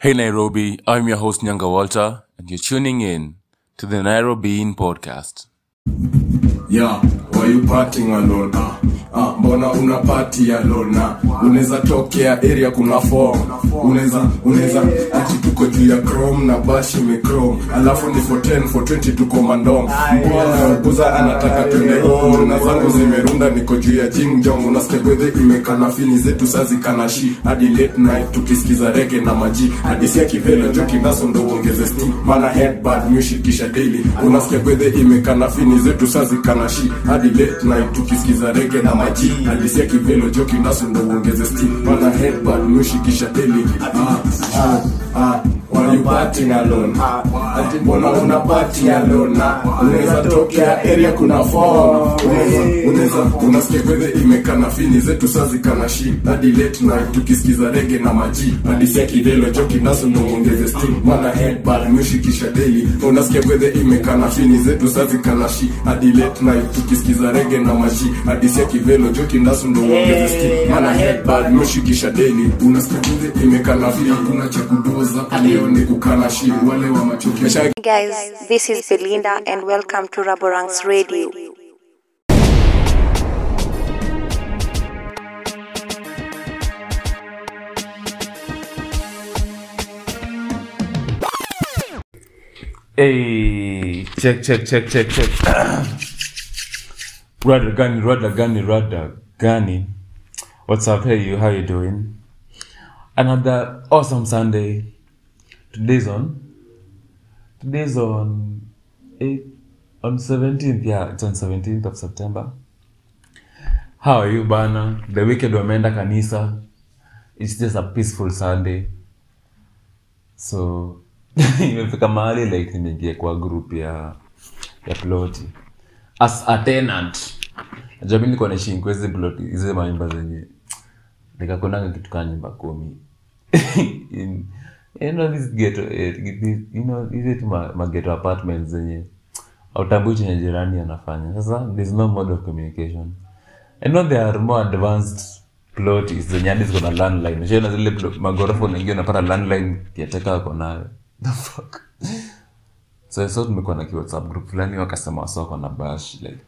Hey Nairobi, I'm your host Nyanga Walter, and you're tuning in to the Nairobeen Podcast. Yeah, why? Ah, mbona una? Ah, unaweza tokea area kuna. Unaweza ati tuko juu ya chrome na bashi ime. Alafu ni for 10 for 20 tuko mandom Mbona anataka twende na zangu zimerunda niko juu ya jing jong. Imekana fini zetu sazi shi. Hadi late night tukisikiza rege na maji. Hadi sia kivelo joki naso ndo uongeze steam. Headband music kisha daily. Gwethe imekana fini zetu sazi shi. Hadi hadi late tukisikiza rege na maji. Halisia kivelo joki nasundo uongeze steam pana headband nushikisha deli ah, ah, ah. You partying alone? Ati mbona una party alone? Unaweza tokea area kuna form. Unaweza unasikia imekana fini zetu sazi kana shi. Hadi late night tukisikiza rege na maji. Hadi sia kivelo joki naso ndo uongeze steam. Mana headbar music kisha daily. Unasikia imekana fini zetu sazi kana shi. Hadi late night tukisikiza rege na maji. Hadi sia kivelo joki naso ndo uongeze steam. Mana headbar music kisha daily. Unasikia imekana fini hakuna cha kudoza. Leo ni kukana shi. Wale wa machoki. Mesha Hey guys, this is Belinda and welcome to Raboranks Radio. Hey, check, check, check, check, check. Rada gani, rada gani, rada gani. What's up? Hey, you, how you doing? Another awesome Sunday. Today's on. Today's on eight, on seventeenth. Yeah, it's on seventeenth of September. How are you, bana? The weekend wameenda kanisa. It's just a peaceful Sunday. so imefika mahali like nimeingia kwa group ya ya ploti as a tenant najua mi nilikuwa hizi ploti hizi manyumba zenye nikakonanga kitu kaa nyumba kumi In- eh, this- you know, zenye autambui chenye jirani anafanya. Sasa there's no mode of communication. I there are more advanced plot zenye hadi ziko na landline. Ushaona zile magorofa unaingia unapata landline yateka ako nayo. The tumekuwa na kiwhatsapp group fulani wakasema wasa na bash like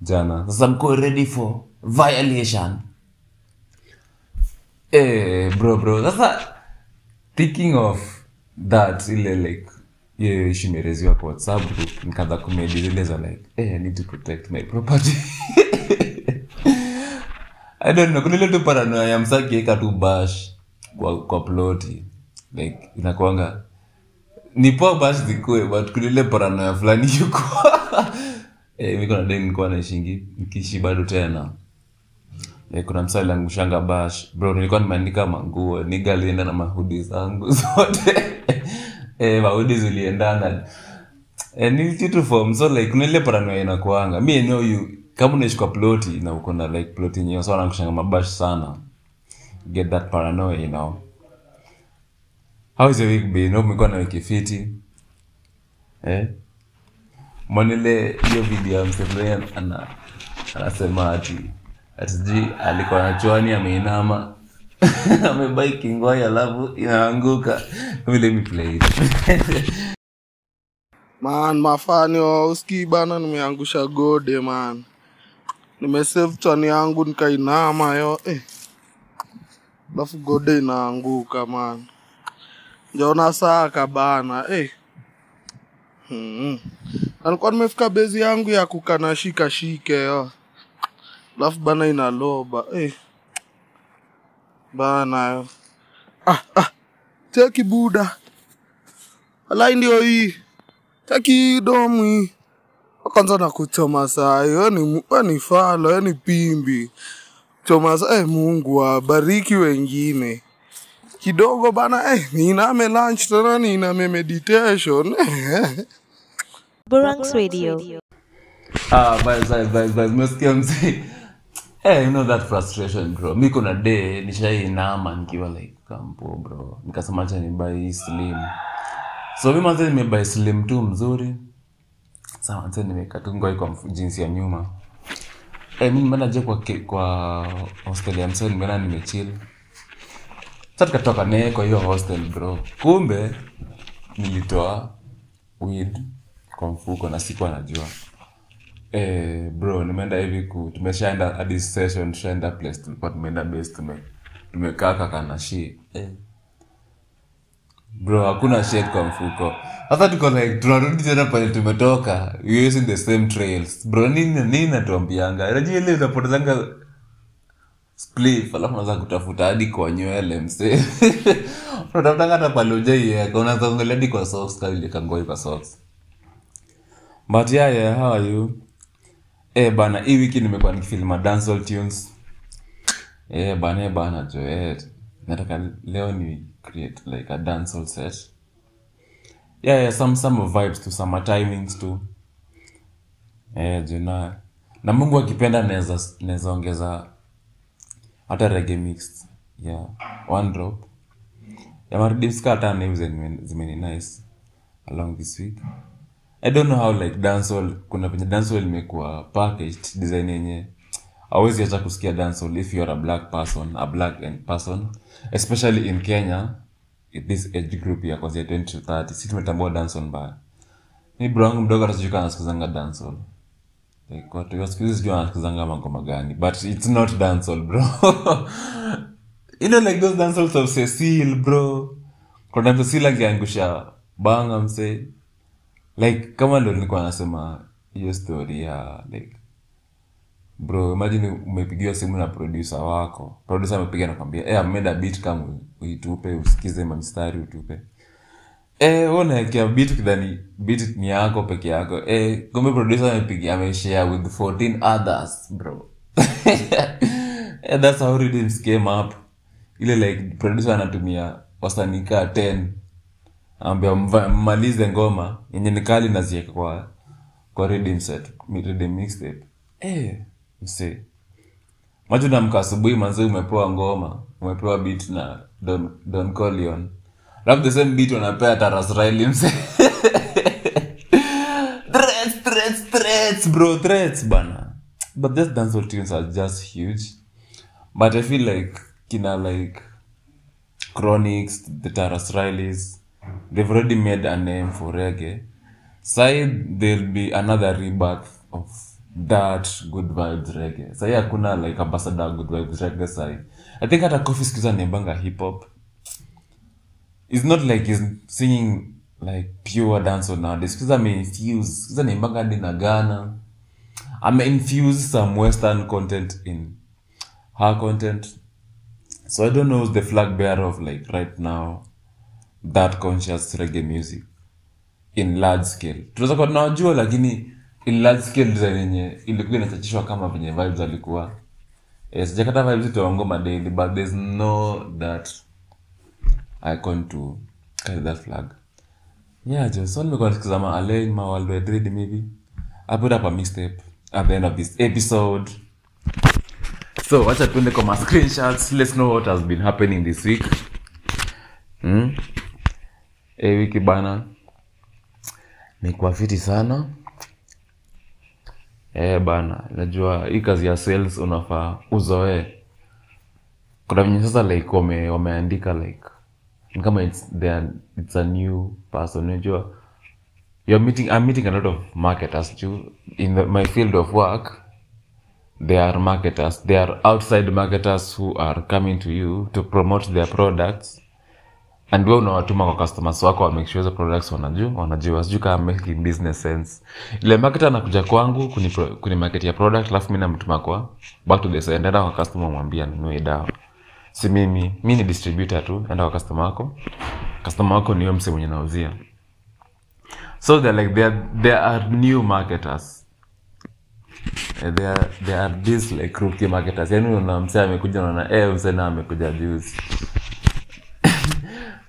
jana. Sasa mko ready for violation? Eh bro bro. Sasa thinking of that ile like hiyo kwa whatsapp group nikaanza kumedi zile za like hey, i need to protect my property. I don't know, kunile tu paranoia ya msakieka tu bash kwa, kwa ploti like inakwanga ni poa bash zikue but kunile paranoa fulani yuko eh, miko nadai naishingi nikiishi bado tena like, kuna msa langushanga bash. Bro nilikuwa nimeandika manguo. Niga alienda na mahudi zangu zote. Eh, mahudi ziliendana Eh, ni so like kuna ile inakuanga. Mi eneo you. Kama unaishi ploti na uko like ploti yenyewe so anakushanga mabash sana. Get that paranoia you know. How is week been? Hope umekuwa na wiki fiti. Eh? Mwanile hiyo video ya msefulani ana anasema ati sijui alikuwa na chwani ameinama amebai kingwai alafu inaanguka vile. Man, mafani wauski bana, nimeangusha gode man, nimesave chwani yangu nikainama yo eh. Gode inaanguka man, njaona saka bana eh. Hmm. Alikuwa nimefika bezi yangu ya kukanashikashike shika shike yo, alafu bana inaloba eh. Bana ah, ah. Teki buda, alai ndio hii teki domu hii kwanza na kuchoma saa hiyo ni ni falo yani pimbi choma saa eh, Mungu abariki wengine kidogo bana eh, niname lunch tena niname meditation eh. Radio. Ah, bye bye bye bye, Umesikia mzee? Eh, you know that frustration bro. Mi kuna day nishainama nikiwa like kampo bro. Nikasema acha ni slim. So mi manze nimebuy slim tu mzuri. Sawa, manze ngoi kwa jinsi ya nyuma. Eh, mimi nimeenda je kwa kwa hostel ya msee nimeenda nimechill. sa tukatoka naye kwa hiyo hostel bro kumbe nilitoa weed kwa mfuko na siku anajua eh, bro nimeenda hivi ku tumeshaenda hadi session tushaenda place tulikuwa tumeenda base tume tumekaa kaka na shi eh. bro hakuna shit kwa mfuko. Sasa tuko like tunarudi tena pale tumetoka. We using the same trails. Bro nini nini natuambianga najua ile unapotezanga spliff alafu unaanza kutafuta hadi kwa nywele mse unatafutanga hata pale ujaieka unaanza hadi kwa socks kangoi kwa socks. But yeah yeah how are you eh bana hii wiki nimekuwa nikifilma dancehall tunes. E, bana e, bana jo e, nataka leo ni create like a dancehall set. Yeah yeah some some vibes to some timings too e, jona na Mungu akipenda naweza ongeza hata reggae mix. Yeah one drop. Ya maridimska hata name zime- zimeni nice along this week i don't know how like dancehall kuna penye dancehall imekuwa packaged design yenye awezi acha kusikia dancehall if you are a black person a black and person. Especially in kenya this age group ya kwanzia 20 to 30 si tumetambua dancehall mbaya. Ni bro wangu mdogo atachuka anasikizanga dancehall like magoma gani but it's not dancehall bro. You know like those dancehalls of Cecil bro. Kuna angeangusha banga mse like kama ndo nilikuwa nasema hiyo story ya like bro imagine umepigiwa simu na producer wako. Producer amepiga nakwambia eh hey, made a kama uitupe usikize mamstari utupe. Eh unaekea beat kidhani bit ni yako peke yako. Eh kumbe producer amepiga ameshare with 14 others bro. Eh, that's how came up. Ile like producer anatumia wasanii 10 ambia mmalize ngoma yenye ni kali nazieka kwa kwa rhythm set mi- mixtape. Eh msee. Macho namka asubuhi manzi umepewa ngoma umepewa beat na don don colion alafu the same beat wanapea taras Riley mse threats threats threats bro threats bana. But these dancehall tunes are just huge. But i feel like kina like chronics the taras rileys they've already made a name for reggae. Side there'll be another rebirth of that good vibes reggae. Sai hakuna like ambassador good vibes reggae sai. i think hata coffee skiza nembanga hip hop it's not like he's singing like pure dancehall nowadays. Skiza ameinfuse. Skiza nembanga hadi na ghana. Ameinfuse some western content in her content. So i don't know who's the flag bearer of like right now that conscious reggae music in large scale. Tunaweza kuwa tunawajua lakini in large scale design yenye ilikuwa inachachishwa kama venye vibes alikuwa. Eh, sijakata vibes itawangoma daily but there's no that icon to carry that flag. Yeah jo so nimekuwa nikitazama alain ma worldwide read maybe i put up a mixtape at the end of this episode. So wacha tuende kwa ma screenshots. Let's know what has been happening this week. Hmm? E wiki bana nikuwa fiti sana. E bana najua hii kazi ya sales unafaa uzoee. Kuna venye sasa like wame, wameandika like ni kama it's, they are, it's a new person. Unajua you're meeting i'm meeting a lot of marketers too. in the, my field of work they are marketers they are outside marketers who are coming to you to promote their products and we unawatuma kwa customers wako wa make sure hizo products wanajua wanajua sijui kama making business sense. Ile market anakuja kwangu kuni, kuni market ya product alafu mi namtuma kwa back to the side. Enda kwa customer mwambie anunue dawa. Si mimi mi ni distributor tu enda kwa customer wako. Customer wako niyo mse mwenye nauzia so they're like they're, they are new marketers. Eh, there are, there are these like rookie marketers. Yani una mse amekuja naona eh mse amekuja juzi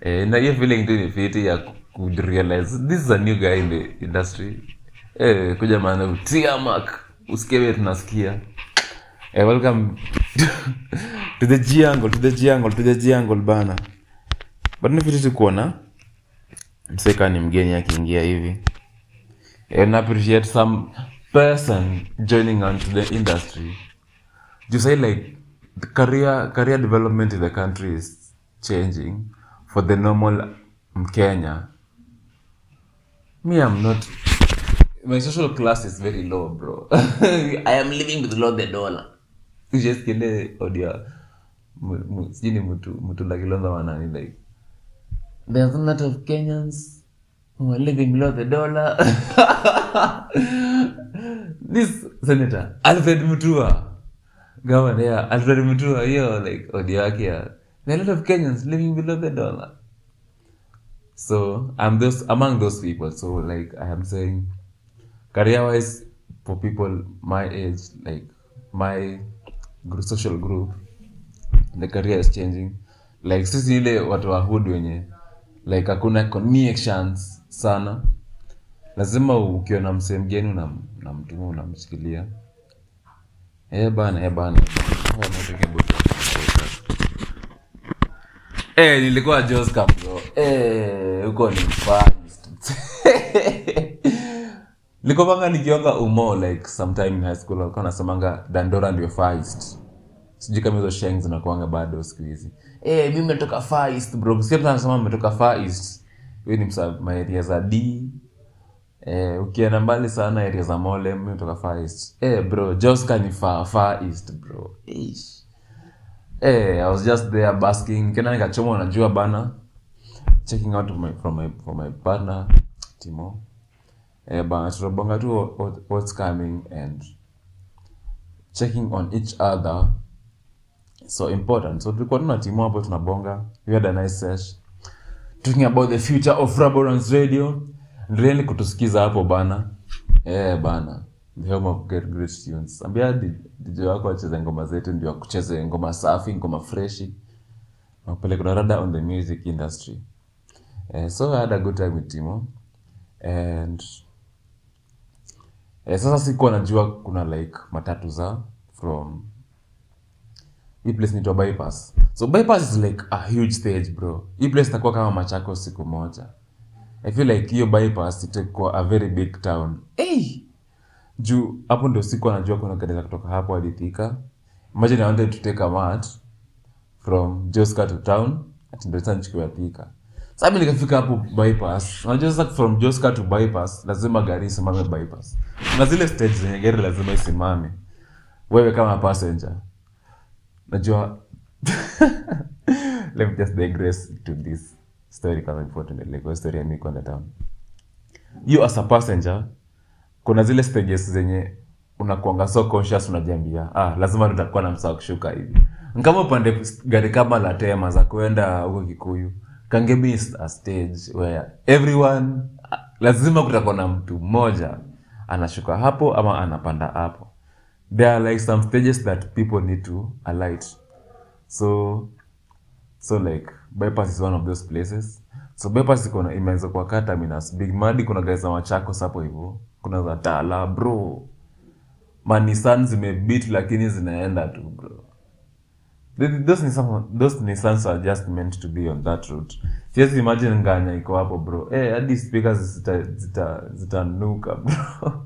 eh, na hiyo feeling tu ni fiti ya kurealize this is a new guy in the industry. Eh, kuja maana utia usikie vile tunasikia. Eh, welcome to the G to the G to the G bana. But ni fiti kuona mseka ni mgeni akiingia hivi. And appreciate some person joining onto the industry. You say like career career development in the country is changing for the normal mkenya me i'm not my social class is very low bro. I am living below the dollar. Just kile mu- sijui ni mtu mtu la kilonza wanani like there's a lot of kenyans who are living below the dollar. This senator alfred mutua governor yeah alfred mutua hiyo like odia yake ya there are a lot of kenyans living below the dollar. So i'm those among those people. So like i am saying career wise for people my age like my social group the career is changing. Like sisi ile watu wa wenye like hakuna connections sana. Lazima ukiona msee mgeni unam- unamtuma unamshikilia. Eh bana eh. Eh, nilikuwa Joska bro. Eh, huko ni. Nilikovanga nikionga umo like sometime in high school walikuwa nasemanga Dandora ndio fist Sijui kama hizo sheng zinakuanga bado siku hizi. Eh, mi metoka fist bro. Sio mtu anasema feist. Wewe ni maeria za D. Eh, ukienda mbali sana area za Mole, mi nimetoka feist. Eh, bro, Joska ni far far east bro. Ish. Eh, I was just there basking. Kena nikachoma unajua bana. Checking out my, from my from my partner Timo. Eh, bana tunabonga tu what, what- what's coming and checking on each other. So important. So tulikuwa tuna Timo hapo tunabonga. We had a nice sesh. Talking about the future of Raborans Radio. Really kutusikiza hapo bana. Eh, bana. The home of great, great tunes. Ambia DJ wako wacheze ngoma zetu ndio akucheze ngoma safi, ngoma freshi. Wapeleke na rada on the music industry. uh, so I had a good time with Timo. And uh, sasa sikuwa najua kuna like matatu za from hii place nitwa bypass so bypass is like a huge stage bro hii place itakuwa kama machako siku moja i feel like hiyo bypass itakuwa a very big town hey! Juu hapo ndio siku anajua kuna kanisa kutoka hapo hadi Thika. Imagine i wanted to take a mat from Joska to town ati ndio sasa nichukue Thika. Sasa nikafika hapo bypass. Unajua sasa from Joska to bypass lazima gari isimame bypass. Na zile stage zenye gari lazima isimame. Wewe kama passenger najua let me just digress to this story kama before tuendelee story ya kwenda town. You as a passenger kuna zile stages zenye unakuanga so conscious unajiambia ah lazima tutakuwa na msaa kushuka hivi. Nkama upande gari kama la tema za kuenda huko kikuyu. Kangemi is a stage where everyone lazima kutakuwa na mtu mmoja anashuka hapo ama anapanda hapo. There are like some stages that people need to alight. So so like bypass is one of those places. So bypass imeweza kuwa terminus big madi kuna gari za machako sapo hivyo kuna tala bro. Manisan zimebit lakini zinaenda tu bro. Th- those Nissan, those Nissans are just meant to be on that route. Siwezi imagine nganya iko hapo bro. Eh hadi speakers zita zita zitanuka bro.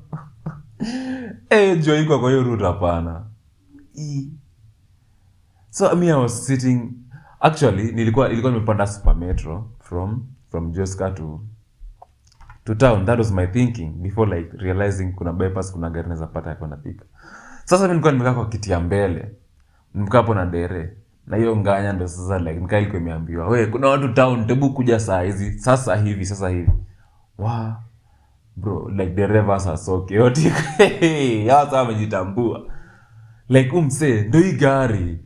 Eh jua iko kwa hiyo route hapana. So me i was sitting actually nilikuwa ilikuwa nimepanda super metro from from joska to to town that was my thinking before like realizing kuna bypass kuna gari naweza pata yako napika sasa mi nilikuwa nimekaa kwa kiti ya mbele nimekaa hapo na dere na hiyo nganya ndo sasa like nikaa ilikuwa imeambiwa we kuna watu town tebu kuja saa hizi sasa hivi sasa hivi. Wa bro like dereva so chaotic hawa sasa amejitambua like umse ndo hii gari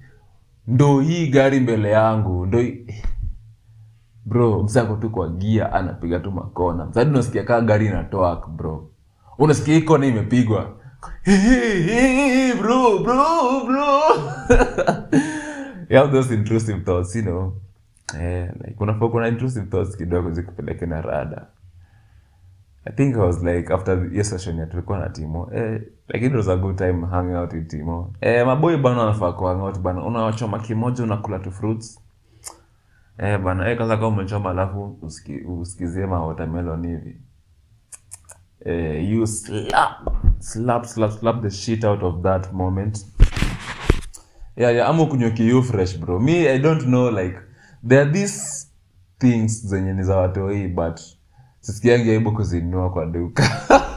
ndo hii gari mbele yangu ndo hii... bro mse tu kwa gia anapiga tu makona. Msadi unasikia kaa gari inatoa bro. Unasikia hii kona imepigwa bro bro bro. You have those intrusive thoughts you know. Eh, like unafaa kuna intrusive thoughts kidogo zikupeleke na rada. I think I was like after hiyo session ya tulikuwa na Timo. Eh, like it was a good time hanging out with Timo. Eh, maboy bana wanafaa ku hang bana, unawachoma kimoja unakula tu fruits eh bwana, eh, kwanza kama umechoma alafu usiki, usikizie ma watermelon hivi. Eh, you slap slap slap slap the shit out of that moment. Yeah, yeah, ama ukunywe you fresh bro. Me i don't know like there are these things zenye ni za watoi but sisikiangi aibu kuzinunua kwa duka.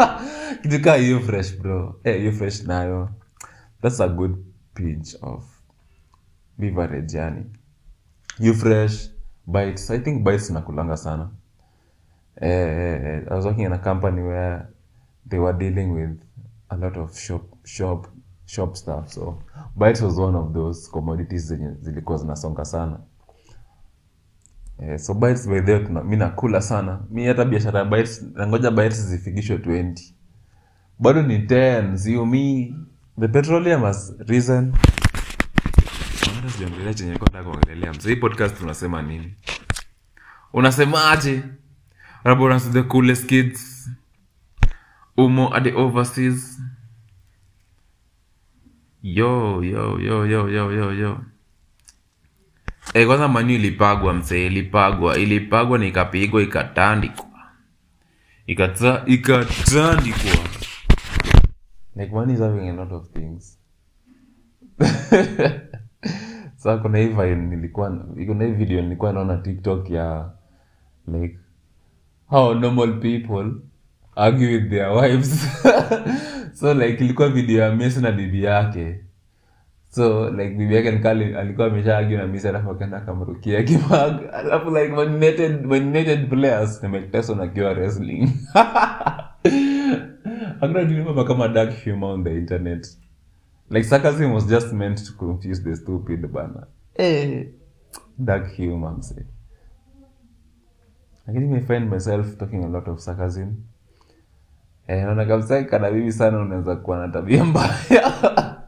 Kitu kaa you fresh bro. Eh, you fresh nayo. That's a good pinch of beverage yani you fresh bites. I think bites nakulanga sana. Eh, eh, eh, i was working in a company where they were dealing with a lot of shop shop shop stuff. So bites was one of those commodities zenye zilikuwa zinasonga sana. Eh, so bites by the mi nakula sana. Mi hata biashara ya bites nangoja bites zifikishwe 20 bado ni 10 ziumi the petroleum has risen hata sijaongelea chenye nataka kuongelea. Hii podcast tunasema nini? Unasemaje? Raborans the coolest kids. Umo at overseas. Yo yo yo yo yo yo yo. E, kwanza manu ilipagwa msee ilipagwa. Ilipagwa na ikapigwa ikatandikwa. Ikata, ikatandikwa. Like money is having a lot of things sa kuna hii vile nilikuwa kuna hii video nilikuwa naona tiktok ya like how normal people argue with their wives. So like ilikuwa video ya mesi na bibi yake. So like bibi yake nikaa ali- alikuwa amesha argue na mesi alafu akaenda akamrukia kimag alafu like Man United players na kiwa wrestling. Hakuna kitu kama dark humor on the internet like sarcasm was just meant to confuse the stupid bana. Eh. Dark humor msee lakini me find myself talking a lot of sarcasm. Eh naona kabisa kana bibi sana unaweza kuwa na tabia mbaya.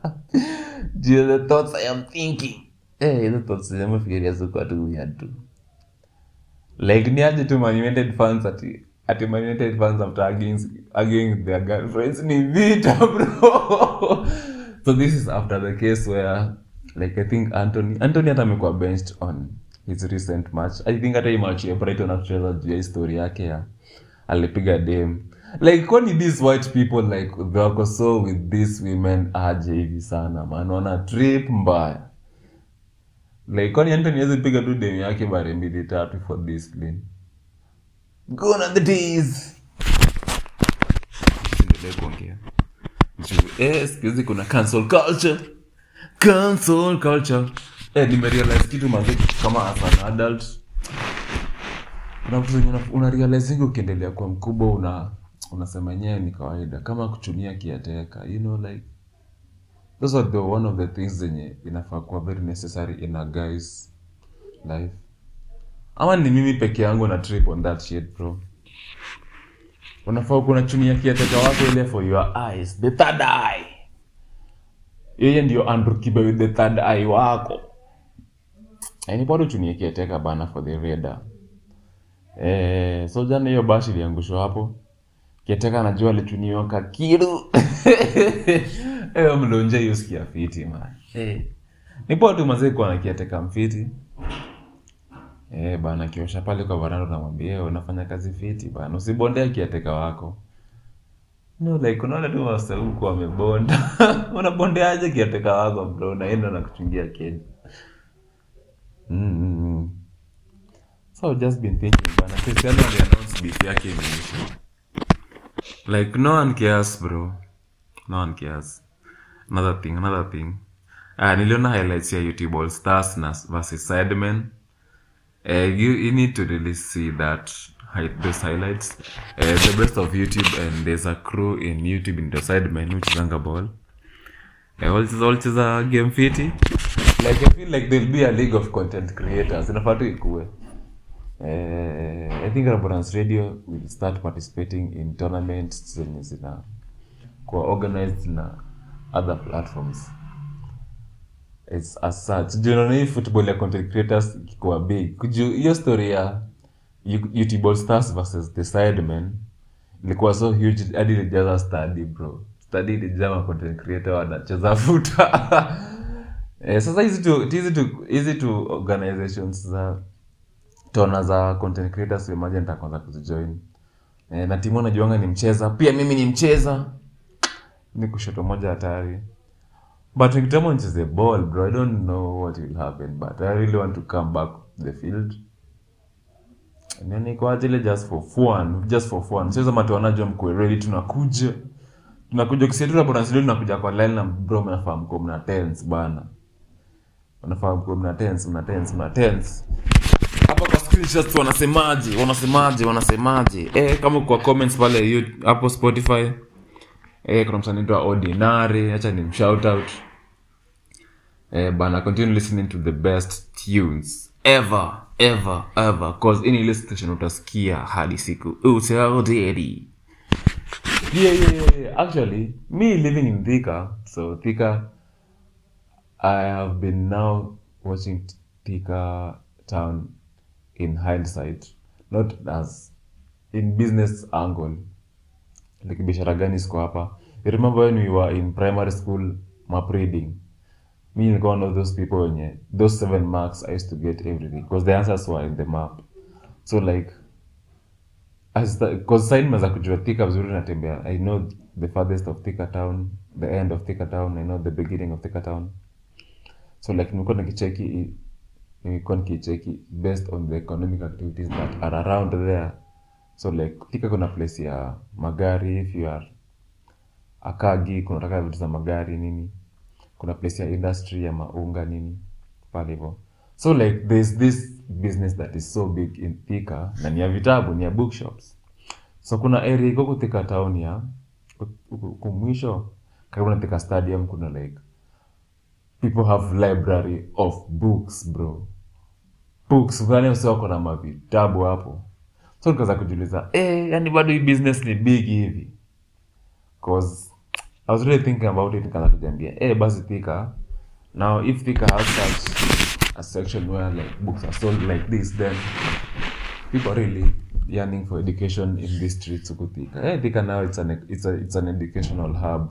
The thoughts i am thinking. Eh hizo thoughts zimefikiria zikuwa tu weird tu. Like ni aje tu Man United fans ati ati Man United fans after against against their girlfriends? Ni vita bro so this is after the case where like i think antony antony hata amekuwa benched on his recent match. I think hata hii akucheza juu ya histori yake ya alipiga dem. Like kwani these white people like wako so with these women aje hivi sana man. Wana trip mbaya. Like kwani antony piga tu demu yake bare mbili tatu for discipline gonna the tees eh siku kuna cancel culture. Cancel culture. Eh nimerealize kitu mazi kama as an adult. Kuna vitu zenye una- una realize ukiendelea kuwa mkubwa una unasema yenyewe ni kawaida. Kama kuchumia kiateka you know like those are the one of the things zenye inafaa kuwa very necessary in a guy's life. Ama ni mimi peke yangu na trip on that shit bro unafaa kuna chini ya kiateka wako ile for your eyes. The third eye. Yeye ndio andrew kibe the third eye wako. Ni bado chunie kiateka bana for the radar eh, so jana hiyo bashi iliangushwa hapo. Kiateka anajua alichuniwa kakiru eh, mlonje hiyo sikia fiti man. Eh. ni poa tu mazee kuwa na kiateka mfiti eh, bana kiosha pale kwa varanda unamwambia "Eh, unafanya kazi fiti bana? Usibondea kiateka wako. No like unaona tu wasa wamebonda. Unabondeaje kiateka wako bro? Unaenda na kuchungia Kenya. mm, mm, so just been thinking bana Cristiano aliannounce beef yake imeisha. Like no one cares bro. No one cares. Another thing another thing. Ah niliona highlights ya youtube all stars na versus sidemen uh, you, you need to really see that those highlights. Uh, the best of youtube and there's a crew in youtube in the side menu chizanga ball. Uh, walicheza walicheza game fiti like i feel like there'll be a league of content creators. Inafaa tu ikue uh, i think Raborans radio will start participating in tournaments zenye zina kuwa organized na other platforms as such. Juu unaona hii football ya content creators ikikuwa big? Juu hiyo story ya You- youtube All stars versus the sidemen ilikuwa so huge hadi ilijaza study bro. Study ilijaa ma content creator wanacheza futa. Eh, sasa hizi tu hizi tu hizi tu organizations za tona za content creators imagine nitaanza kuzijoin. Eh, na timu najuanga ni mcheza. Pia mimi ni mcheza. Ni kushoto moja hatari but Victorman is the ball bro. I don't know what will happen but i really want to come back the field. Nani just for fun just for fun. Sio kama tu wanajua tunakuja. Tunakuja sio tunakuja kwa line bro mnafaa mko mna tense bana. Mnafaa mko mna tense mna tense mna tense. Wanasemaje? Wanasemaje? Wanasemaje? Eh kama kwa comments pale hapo spotify eh kuna msanii anaitwa ordinary hacha ni shout out. Eh bana continue listening to the best tunes ever ever ever. Cause in ile utasikia hadi siku utaodedi yeah, yeah, yeah, yeah. actually me living in thika so thika i have been now watching thika town in hindsight. Not as in business angle like gani siko hapa? Remember when we were in primary school map reading me nilikuwa one of those people wenye those seven marks i used to get everything because the answers were in the map. So like because saini meza kujua thika vizuri natembea. I know the farthest of thika town the end of thika town i know the beginning of thika town. So like nimekuwa nikicheki nimekuwa nikicheki based on the economic activities that are around there so like thika kuna place ya magari if you are akagi kunataka vitu za magari nini kuna place ya industry ya maunga nini pale hivo so like thereis this business that is so big in thika na ni ya vitabu ni ya bookshops. So kuna area iko kuthika town ya kumwisho karibu na thika stadium kuna like people have library of books bro. Books fulani wako na mavitabu hapo so nikaanza kujiuliza eh yani bado hii business ni big hivi. Cause I was really thinking about it nikaanza kujiambia eh basi Thika now if Thika has such a section where like books are sold like this then people are really yearning for education in these streets huku Thika. Eh Thika now it's an it's a, it's an educational hub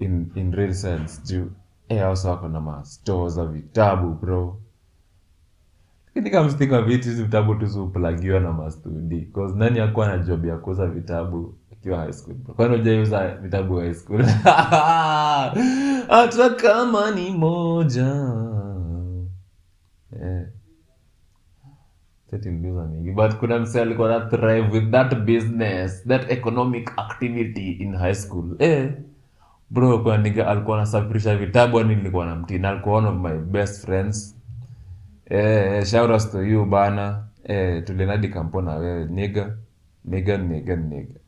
in in real sense. Juu eh also wako na ma za vitabu bro lakini vitu hizi vitabu tu ziuplagiwa na mastudi cause nani akuwa na job ya kuuza vitabu akiwa high school kwani ujaiuza vitabu high school? Hata kama ni moja. Eh. Mingi. But kuna mse alikuwa na thrive with that business that economic activity in high school. Eh. Bro kuna niga alikuwa anasafirisha vitabu ani nilikuwa na mtina alikuwa one of my best friends Eh, shout to you bana. Eh, tulinadi kampo na wewe niga niga niga niga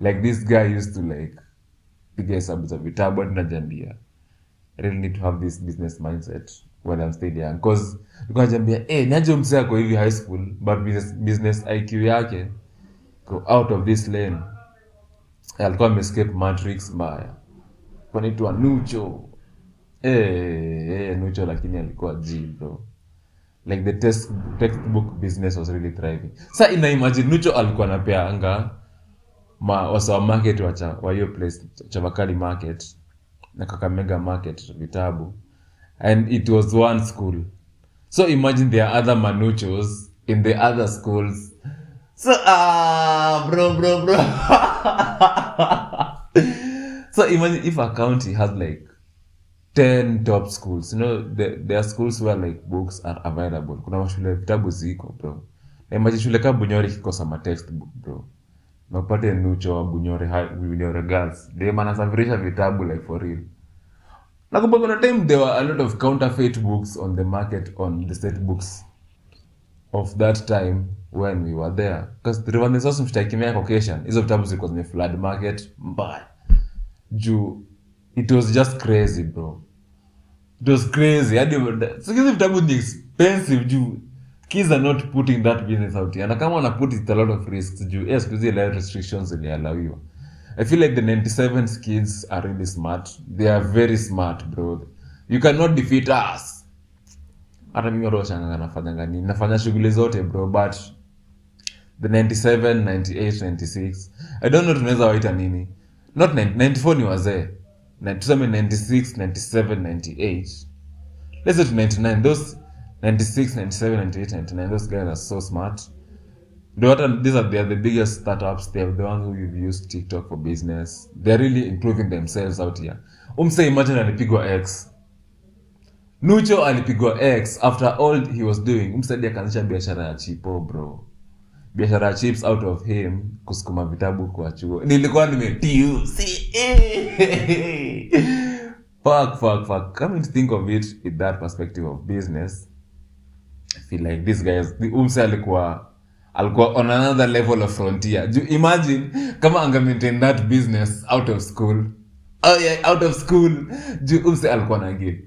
Like this guy used to like piga hesabu za vitabu. I really need to have this business mindset when I'm still young. Cause nilikuwa najambia, eh, niaje mzee ako hivi high school but business, business IQ yake go out of this lane. Eh, alikuwa amescape matrix mbaya. Kwanaitwa Nucho. Eh, eh, Nucho lakini alikuwa G bro like the test, textbook business was really thriving. Sa ina imagine nucho alikuwa napeanga ma wasawa market wacha wa hiyo place chavakali market na kakamega market vitabu. And it was one school. So imagine there are other manuchos in the other schools. So ah bro bro bro. So imagine if a county has like 10 top schools. You know the, there are schools where like books are available. Kuna mashule vitabu ziko bro. Na shule ka bunyore ikikosa matextbook bro. Napate nucho wa bunyore bunyore girls. Dem anasafirisha vitabu like for real. Nakumbuka time there were a lot of counterfeit books on the market on the state books of that time when we were there. Because rivandesos mshtakimia caucasian hizo vitabu zilikuwa zenye flood market mbaya. Juu it was just crazy bro. It was crazy. Hadi sikizi vitabu ni expensive juu. Kids are not putting that business out here. Na kama wana put it a lot of risks juu. Yes kuzi ile restrictions ilialawiwa i feel like the 97 kids are really smart. They are very smart bro. You cannot defeat us. Hata mimi roshanga nafanyanga nini? Nafanya shughuli zote bro but the 97 98 96 i don't know tunaweza waita nini. Not 90 94 ni wazee Na tuseme 96 97 98 let's say to 99 those 96 97 98 99 those guys are so smart. The what these are they are the biggest startups. They are the ones who you've used tiktok for business. They're really improving themselves out here. Umse imagine alipigwa x. Nucho alipigwa x after all he was doing. Msadi akaanzisha biashara ya chipo bro biashara ya chips out of him kusukuma vitabu kwa chuo nilikuwa nimetiu fuck fuck fuck. Coming to think of it with that perspective of business I feel like this guys umse alikuwa alikuwa on another level of frontier. Imagine kama anga maintain that business out of school? Oh yeah, out of school. Juu umse alikuwa na give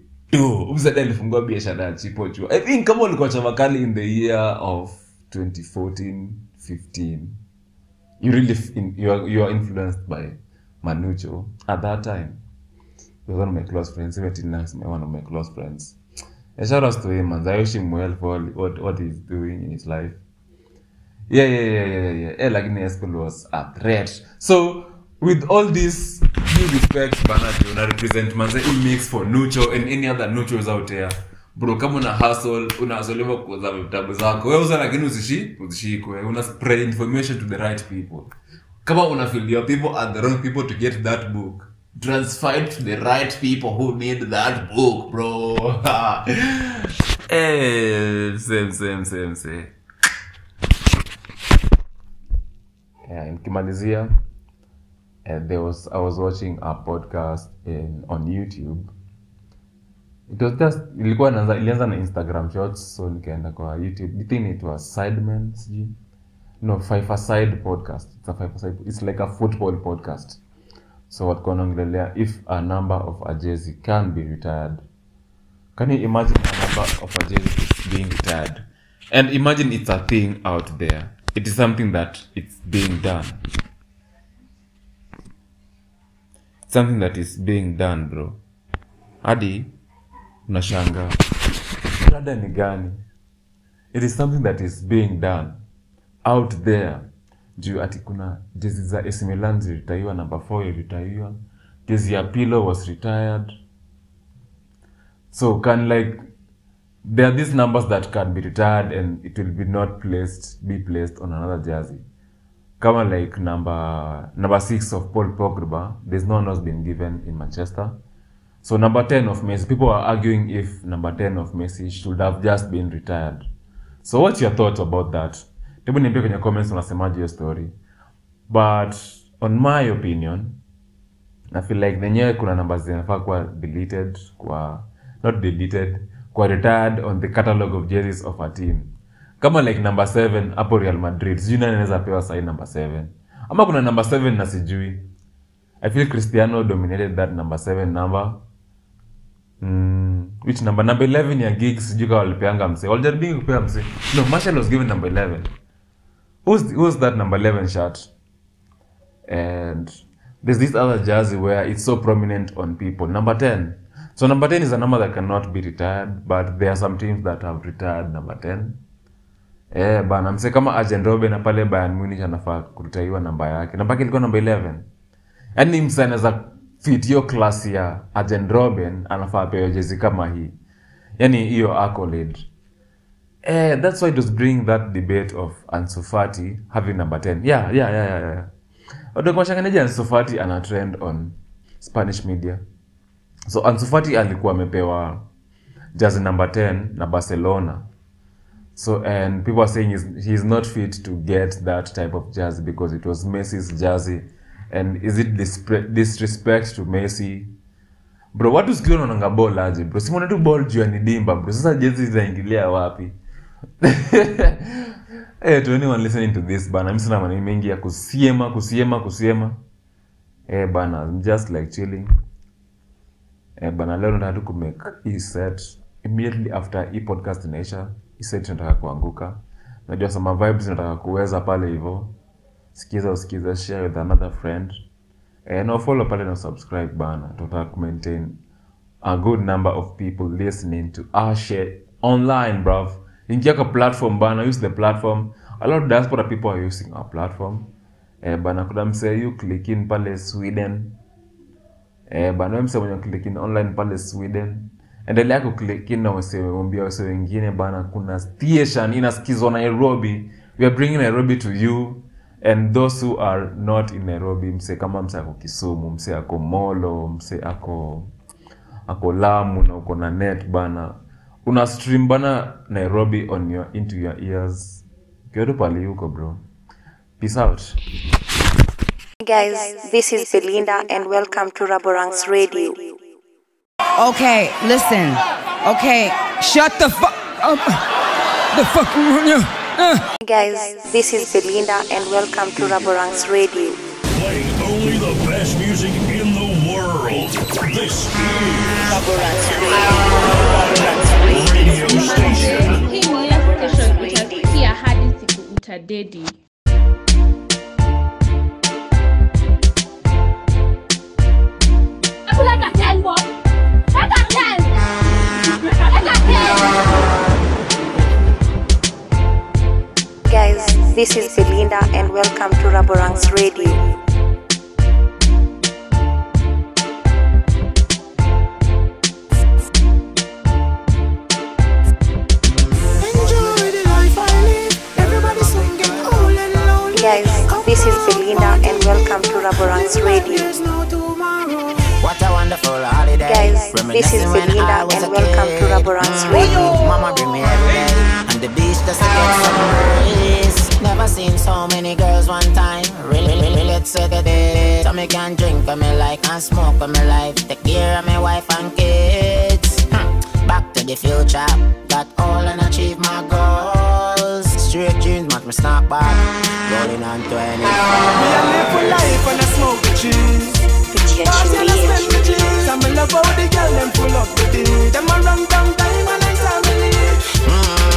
umse alifungua biashara ya chipo chuo i think kama ulikuwa chavakali in the year of 2014 15 you really in, you, influenced by manucho. At that time. He was one of my close friends. Even till now he's one of my close friends. A shout out to him and I wish him well for what, what he's doing in his life. Yeah yeah yeah yeah yeah yeah. Lakini Espen was a threat so with all this due respect bana juu una represent manze he makes for nucho and any other nuchos out there bro kama una hustle unasolewa kuuza vitabu zako wewe uza lakini usishi usishikwe una spread information to the right people. Kama una feel your people are the wrong people to get that book transfer it to the right people who need that book bro. Eh same same same same. Yeah, nikimalizia uh, there was i was watching a podcast in, on youtube it was just ilikuwa inaanza ilianza na instagram shorts so nikaenda kwa youtube. The thing it was sidemen sijui. No five aside podcast. It's a five aside it's like a football podcast. So walikuwa wanaongelelea if a number of a jersey can be retired. Can you imagine a number of a jersey being retired? And imagine it's a thing out there. It is something that it's being done. Something that is being done bro. Hadi unashangaa. Rada ni gani? It is something that is being done out there. Juu ati kuna jezi za AC Milan ziritaiwa namba 4 iritaiwa jezi ya Pirlo was retired. So can like there are these numbers that can be retired and it will be not placed be placed on another jersey. Kama like number number six of Paul Pogba there's no one has been given in Manchester so number 10 of Messi people are arguing if number 10 of Messi should have just been retired. So what's your thoughts about that? Hebu niambie kwenye comments unasemaje hiyo story. But on my opinion I feel like zenyewe kuna numbers zinafaa kuwa deleted kwa not deleted kwa retired on the catalog of jerseys of a team. Kama like number 7 hapo real madrid sijui nani anaweza pewa sahi number 7 ama kuna number 7 na sijui. I feel cristiano dominated that number 7 number Mm, which number? Number 11 ya gigs sijui kama walipeanga mse walijaribingi kupea mse no marshall was given number 11 who's, who's that number 11 shirt? And there's this other jersey where it's so prominent on people. Number 10 so number 10 is a number that cannot be retired but there are some teams that have retired number 10 eh bana mse kama agent robe na pale Bayern Munich anafaa kuritaiwa namba yake. Namba yake ilikuwa namba 11 yaani mse anaweza fit hiyo class ya Arjen Robben anafaa apewe jezi kama hii yani hiyo accolade Eh, that's why it was bring that debate of Ansu having number 10. Yeah, yeah, yeah, yeah, yeah. Shanganeje Ansu Fati ana trend on Spanish media. So Ansu alikuwa amepewa jersey number 10 na Barcelona. So and people are saying he's, he's not fit to get that type of jersey because it was Messi's jersey and is it disrespect to Messi? Bro, watu siku unaonanga bol aje bro? Simona tu bol juu anidimba bro. Sasa jezi zinaingilia wapi? hey, to anyone listening to this bana mi sina maneno mengi ya kusiema kusiema kusiema hey, bana I'm just like chilling hey, bana leo nataka tu kumake hii set immediately after hii podcast inaisha hii set inataka kuanguka najua sama vibes inataka kuweza pale hivyo sikiza usikiza share with another friend. Eh pale na subscribe bana. Tutaka kumaintain a good number of people listening to our shit online bruv. Ingia kwa platform bana use the platform. A lot of diaspora people are using our platform. Eh, bana kuna msee yu click pale sweden. Eh, bana mse mwenye clickin online pale sweden. Endelea ku na wasiombia wase wengine bana kuna station inasikizwa nairobi. We are bringing nairobi to you and those who are not in nairobi mse kama mse ako kisumu mse ako molo mse ako ako lamu na uko na net bana una stream bana nairobi on your, into your ears kiodo pali huko bro peace out guys, this is Belinda and welcome to Raborangs Radio. Okay, listen. Okay, shut the fuck up. Um, the fuck. Hey guys, this is Belinda and welcome to Raboranks Radio. Playing only the best music in the world. This is Raboranks Radio. Radio Station. Hii ni ya station utasikia hadi siku utadedi. Kuleta tembo. guys, this is Belinda and welcome to Raboranks Radio. Guys, this is Belinda and welcome to Raboranks Radio. What a wonderful holiday. Guys, this is Belinda and welcome to Raboranks mm, Radio. Mama bring me every day on the beach just to get some breeze. Never seen so many girls one time. Really, really, really let's say that it. So me can drink for me like and smoke for me life. Take care of my wife and kids. Hm. Back to the future, got all and achieve my goals. Straight jeans match me snap back, rolling on 20. Me a live for life and I smoke the cheese. Pass and I spend the me love how the girl them pull up the it. Them a run down time and I'm hmm. family.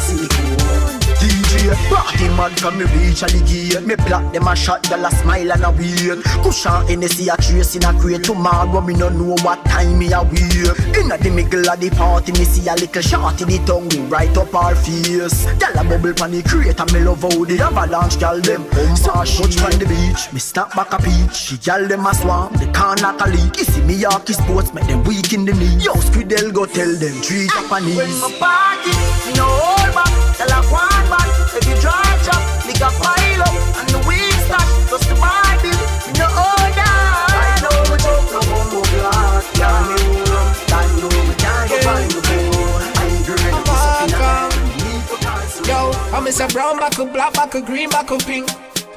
Bossing way Party mad from me reach at the gate Me block them a shot, y'all a smile and a wait Cushion Hennessy a trace in a crate. Tomorrow me no know what time me a wait Inna the middle of the party me see a little shot in the tongue right up our face. Y'all a bubble pon the crate and me love how the avalanche y'all them pump so much from the beach. Me snap back a peach She y'all them a swamp, they can't knock a leak You see me Yorkie sports make them weak in the knee Yo Squidel go tell them three Japanese When my party, me no hold back, tell I want if you dry chop, nigga pile up. And the weed stash, just the Bible. Me no hold that. I know we don't no bumbo glass. Yeah, me rum. I know we can't go find the phone. I ain't girl, the pussy in a hand. Me for. Yo, I'm Mr. Brown back a black back a green back a pink.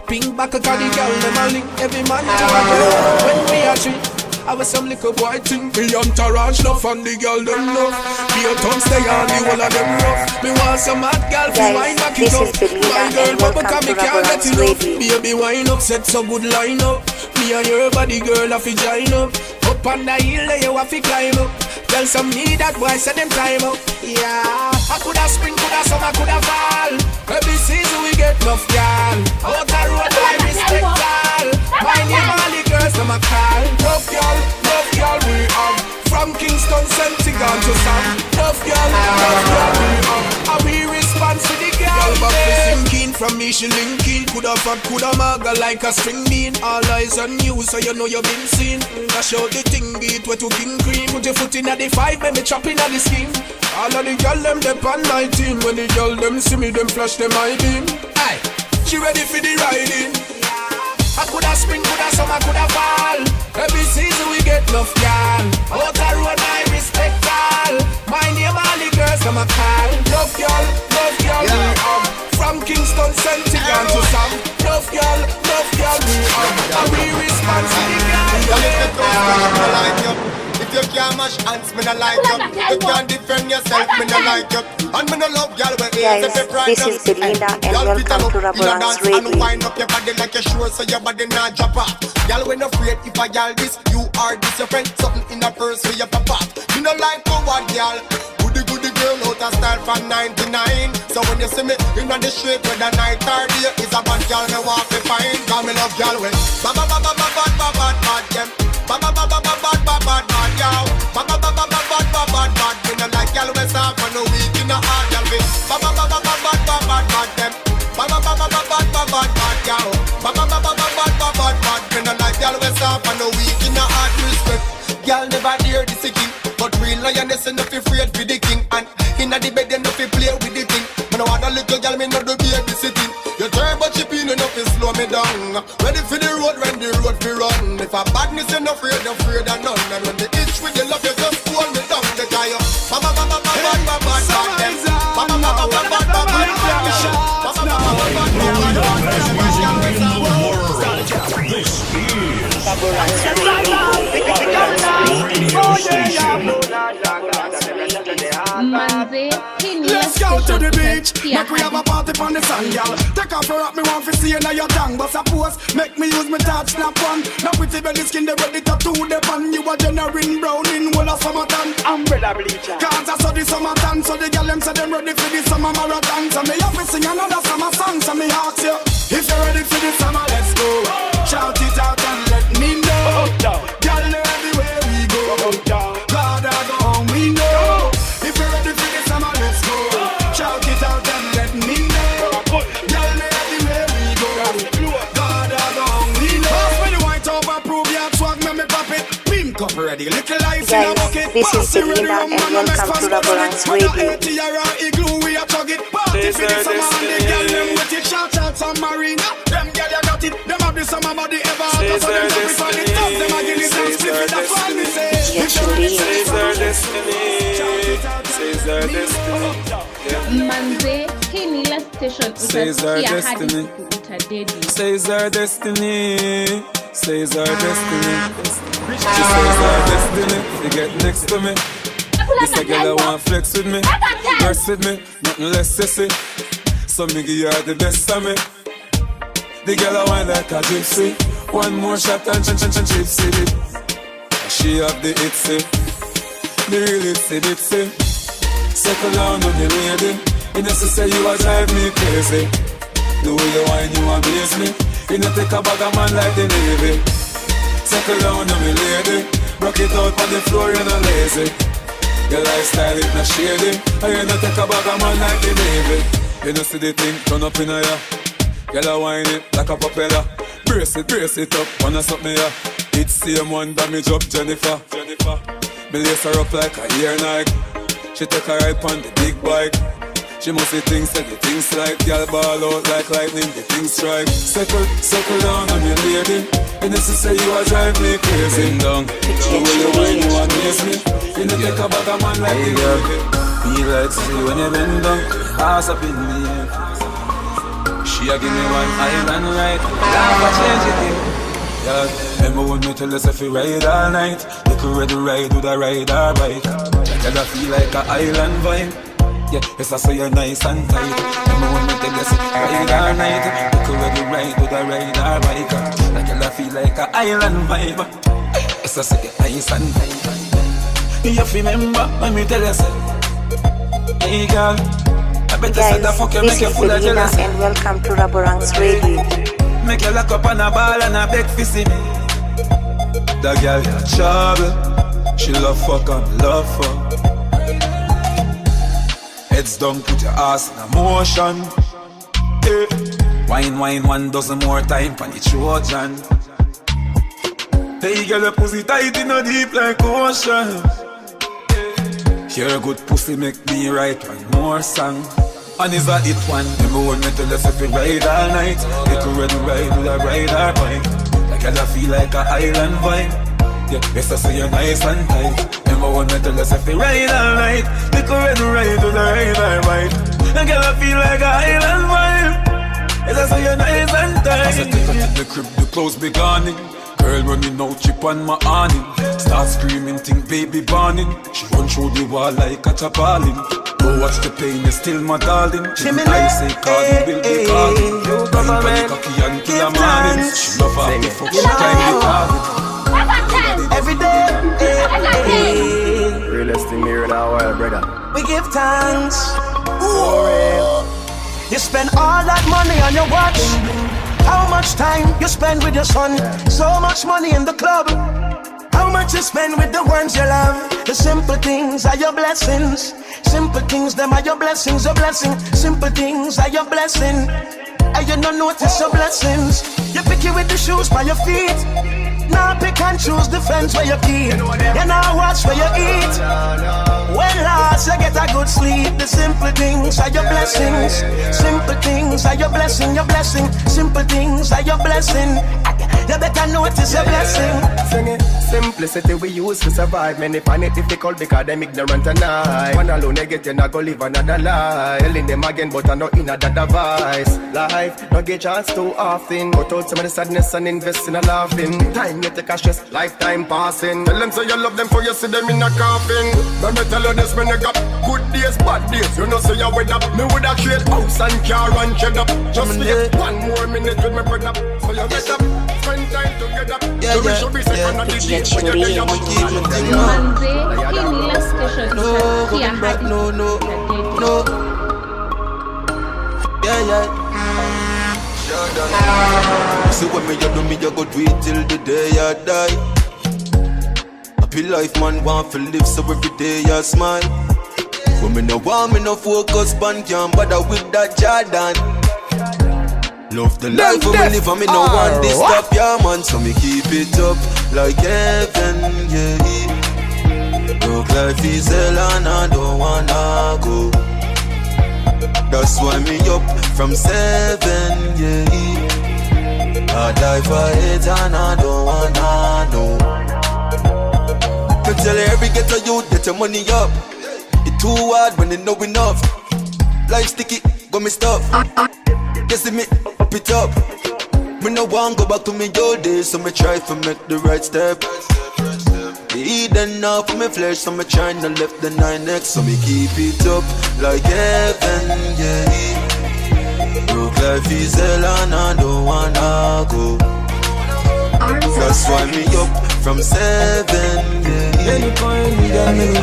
Pink back a cardi girl, them a link every man to a girl. When we a tree, I was some little boy think me entourage enough and the girl them love. Me a tongue stay on the whole of them rough. Me want some hot girl Guys, wine back it up. My girl bubble come me to can't get enough. Baby wine up set so good line up. Me and your body girl a fi join up. Up on the hill there you a fi climb up. Tell some need that boy say them time up. Yeah, I coulda spring, coulda summer, coulda fall. Every season we get enough girl. Out the road I respect all. My name all the girls them a call. Love girl, love girl we have. From Kingston, St. Gone to Sam. Love girl, love girl we have. And we respond to the girl. Girl back to sinking from Michelin Key. Coulda fat, coulda maga like a string bean. All eyes on you, so you know you been seen. Dash out the thing, beat way to king cream. Put your foot in at the five, make me chop in at the scheme. All of the girl them dep on my team. When the girl them see me, them flash them eye beam. Aye, she ready for the riding. I coulda spring, coulda summer, coulda fall. Every season we get enough girl. Out the road, I respect all. My name all the girls them a call. Love girl, love girl we have. From Kingston, St. Gone to Sam. Love girl, love girl we have. And we respond to the girl. If you can't mash hands, me no like you. You can't defend yourself, me no like you. And me no love girl with Guys, ears if you pride this is Belinda and welcome to in a Raboranks Radio. And wind up your body like you're sure, so your body not drop off. Y'all when afraid if I y'all this, you are this your friend. Something in a purse for your papa. Me no like coward girl. Goody goody girl out of style from 99 So when you see me in the street whether night or day Is a bad girl me walk me fine Cause me love girl when Ba ba ba ba ba ba ba ba ba them Ba ba ba ba ba ba bad bad yow. ba ba ba ba bad bad bad bad. We no like gal, we soft and no weak in a hard gyal we. ba ba ba ba bad bad bad bad them. ba ba ba bad bad bad bad bad yow. Ba ba ba ba bad bad bad bad. We no like gal, we soft and no weak in a hard respect. Gal never dare this king, but real lioness enough fi afraid for the king and inna the bed enough fi play with the king. Me no want a little gal, me no do babysitting. You try but you chipping enough to slow me down. Ready for the road when the road fi run. If a badness enough, afraid, afraid enough. Ni to the beach. Make we have a party on the sand, y'all. Take off your rock, me want to see you now your tongue. But suppose, make me use my touch, snap one. Now pretty belly skin, they ready to do the pan. You a generating brown in whole of summertime. Umbrella bleacher. Cause I saw the summertime, so the girl them say them ready for the summer marathon. So me have to sing another summer song, so me ask you. If you're ready for the summer, let's go. Shout it out and let me know. Girl, everywhere we go. God, cup ready. Little life Guys, in a bucket. This is Selena and welcome to Raboranks Radio. This is the summer and the girl them with it. Shout out to Marina. Them girl you got it. Them have the summer body ever. So them jump it on the top. Them a give it some split. Destiny. Says destiny. Manze, hii ni station. Says their destiny. Says destiny. Says our destiny. She says our destiny. You get next to me. This a girl I want flex with me. Verse with me. Nothing less sissy. So me give her the best of me. The girl I want like a gypsy. One more shot and ch ch ch gypsy it. She have the itsy. The real itsy bitsy. Second down on the lady. It necessary you a drive me crazy. The way you whine, you amaze me. You know take a bag of man like the Navy. Take a down on me lady. Rock it out on the floor, you're not lazy. Your lifestyle is not shady. And you know take a bag of man like the Navy. You know see the thing turn up in a ya. Girl a whine it like a propeller. Brace it, brace it up, wanna suck me ya. It's same one damage up Jennifer. Jennifer. Me lace her up like a ear Nike. She take a ride on the big bike. She must see things that the things like Girl ball out like lightning, the things strike. Circle, circle down on your lady And this is say you are drive me crazy. Down, the way you whine you amaze me? You know take a bag of man like Hey the girl, feel like see when you bend down, ass up in the air. She a give me one island ride, laugh a change it. Yeah, remember when me tell us if we ride all night, look ready ride with a ride bike. Like I feel like a island vibe. Yeah, yes I say you're nice and tight. When me tell us if we ride all night, look ready ride with a ride or bike. Like I feel like a island vibe. Yes I say you're nice and tight. You have to remember when me tell you say, hey girl. I better say the Guys, fuck you make you full of jealousy. and welcome to Raboranks Radio. Make you lock up on a ball and a beg for see me. That girl got trouble. She love fuck and love fuck. Heads down, put your ass in a motion. Eh. Wine, wine, one dozen more time for the Trojan. Hey, girl, your pussy tight in a deep like ocean. Your good pussy make me write one more song. And is that it one? Remember when me tell us if we ride all night Little ready ride with a ride or bike Like I feel like a island vibe Yeah, yes I say you're nice and tight. Remember when me tell us if we ride all night? Little ready ride with a ride or bike Like I feel like a island vibe. Yes I say you're nice and tight. As I take her to the crib, the clothes be gone Girl running out, chip on my awning. Start screaming, think baby burning. She run through the wall like a chapalin Go watch the pain, is still my darling. She Jimmy I Lee. say cause we will be calling. You Wine for the cocky until give the morning. thanks. She love her before she You know. climb our world, brother. we give thanks. You spend all that money on your watch. How much time you spend with your son? So much money in the club. How much you spend with the ones you love? The simple things are your blessings. Simple things, them are your blessings, your blessing. Simple things are your blessing. And you don't notice your blessings. You pick it with the shoes by your feet. Now pick and choose the friends where you keep. You now watch where you eat. When last you get a good sleep, the simple things are your blessings. Simple things are your blessing, your blessing. Simple things are your blessing. You better notice your blessing. Sing it. Simplicity we use to survive. Many find it difficult because them ignorant and I. One alone they get you not go live another life. Telling them again, but I know in a device. Life don't get chance too often. Cut out some of the sadness and invest in a laughing. Time you take a stress, lifetime passing. Tell them say you love them for you see them in a coffin. Let me tell you this when you got good days, bad days. You know say you with up. Me with a trade house and car and shed up. Just for you one more minute with me brother. So you get up, spend time together. Yeah, yeah, should be safe yeah. on the day Get when you're ready, there. I'ma give you thing, Manze, hii No, going back, no, no, no. Yeah, yeah. See when me you do me, you go do it till the day I die. Happy life, man, want to live so every day I smile. When me no want me no focus, pan can't bother with that Jordan. Love the life we live and me no want this stop, yeah man. So me keep it up like heaven, yeah. Look life is hell and I don't wanna go. That's why me up from seven, yeah. I die for it and I don't wanna know. Me tell every ghetto youth get your money up. It too hard when they know enough. Life sticky, got me stuff. You see me up it up. Me no want go back to me old days, so me try to make the right step. The Eden now for me flesh, so me try to left the nine next, so me keep it up like heaven, yeah. Broke life is hell and I don't wanna go. That's why me up from seven, yeah.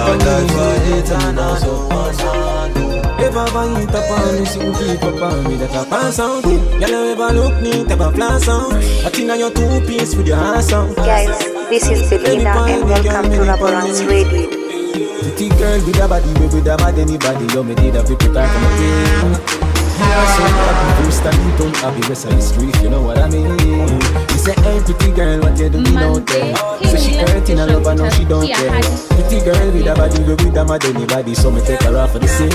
I die for it and I don't wanna ever fight upon me, she will keep up on me that I pass out. You ever look neat, ever flash out. I think on your two piece with your ass out. Guys, this is Belinda and welcome to Raboranks Radio. Pretty girl with a body, baby, with a bad anybody. You me did a bit of time from a team. Yeah, so happy, first time you don't have the rest of the street, you know what I mean? You say, hey, pretty girl, what you doing out there? So she hurting her love, I know she don't care. Pretty girl with a body, baby, with a mad anybody. So me take her off for the scene.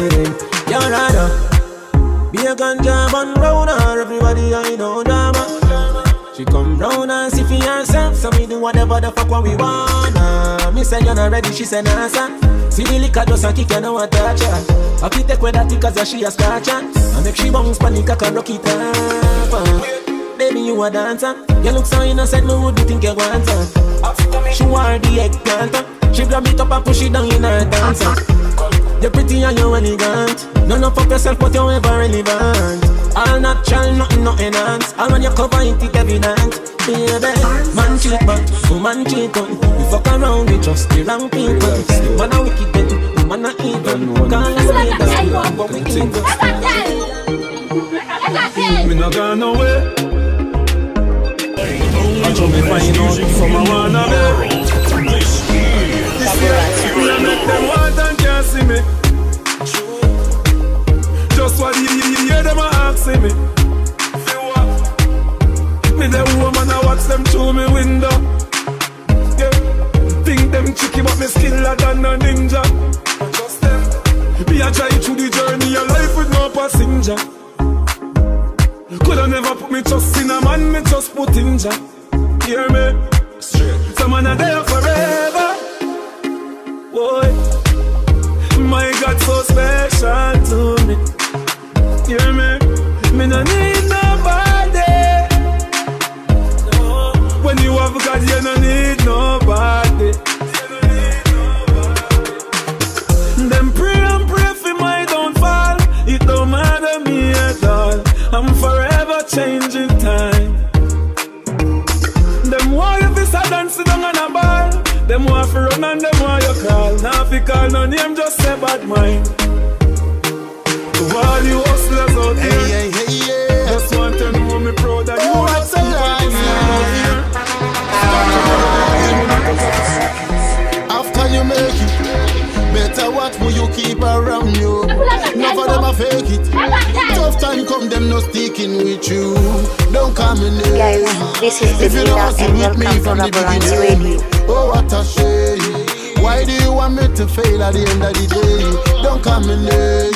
You're rather be a ganja man round her, everybody I know drama. She come round and see for herself, so me do whatever the fuck what we wanna. Me say you're not ready, she say nah son. See the liquor just a kick and no one touch her. I fit take with that cause she a scratch her. I make she bounce panic, I can rock it uh. Baby, you a dancer. You look so innocent, me would think you want her. She wear the eggplant. uh. She grab it up and push it down in her dancer. You're pretty and you're elegant. None of fuck yourself, but you're ever relevant. All natural, nothing, no enhance. All when you cover it, it evident. Baby, man cheat, but woman cheat on. We fuck around with just the wrong people. Man a wicked, then woman a evil. Call us later, but we evil. Me not gone nowhere. Until me find out from a wanna be. This year, me a make them want and can't see me. Them a asking me. Me the woman I watch them through me window. Yeah. Think them tricky but me skiller than a ninja. Just them. Me a try through the journey of life with no passenger. Coulda never put me trust in a man, me just put in ja. Hear me? Straight. Some man are there forever. Boy, my God so special to me. Hear me? Me no need nobody. No. When you have God, you no need nobody. Them pray and pray for my downfall. It don't matter me at all. I'm forever changing time. Them want you fi sad and sit down on a ball. Them want fi run and them want you call. Now fi call no name, just say bad mind. To all you hustlers out there, want to know me proud that you are After you make it, better watch who you keep around you. Of them a fake it. Tough time come, them no sticking with you. Don't come in there. Guys, this is If you don't hustle and with me welcome to the beginning, Radio. oh what a shame. Why do you want me to fail at the end of the day? Don't come in there.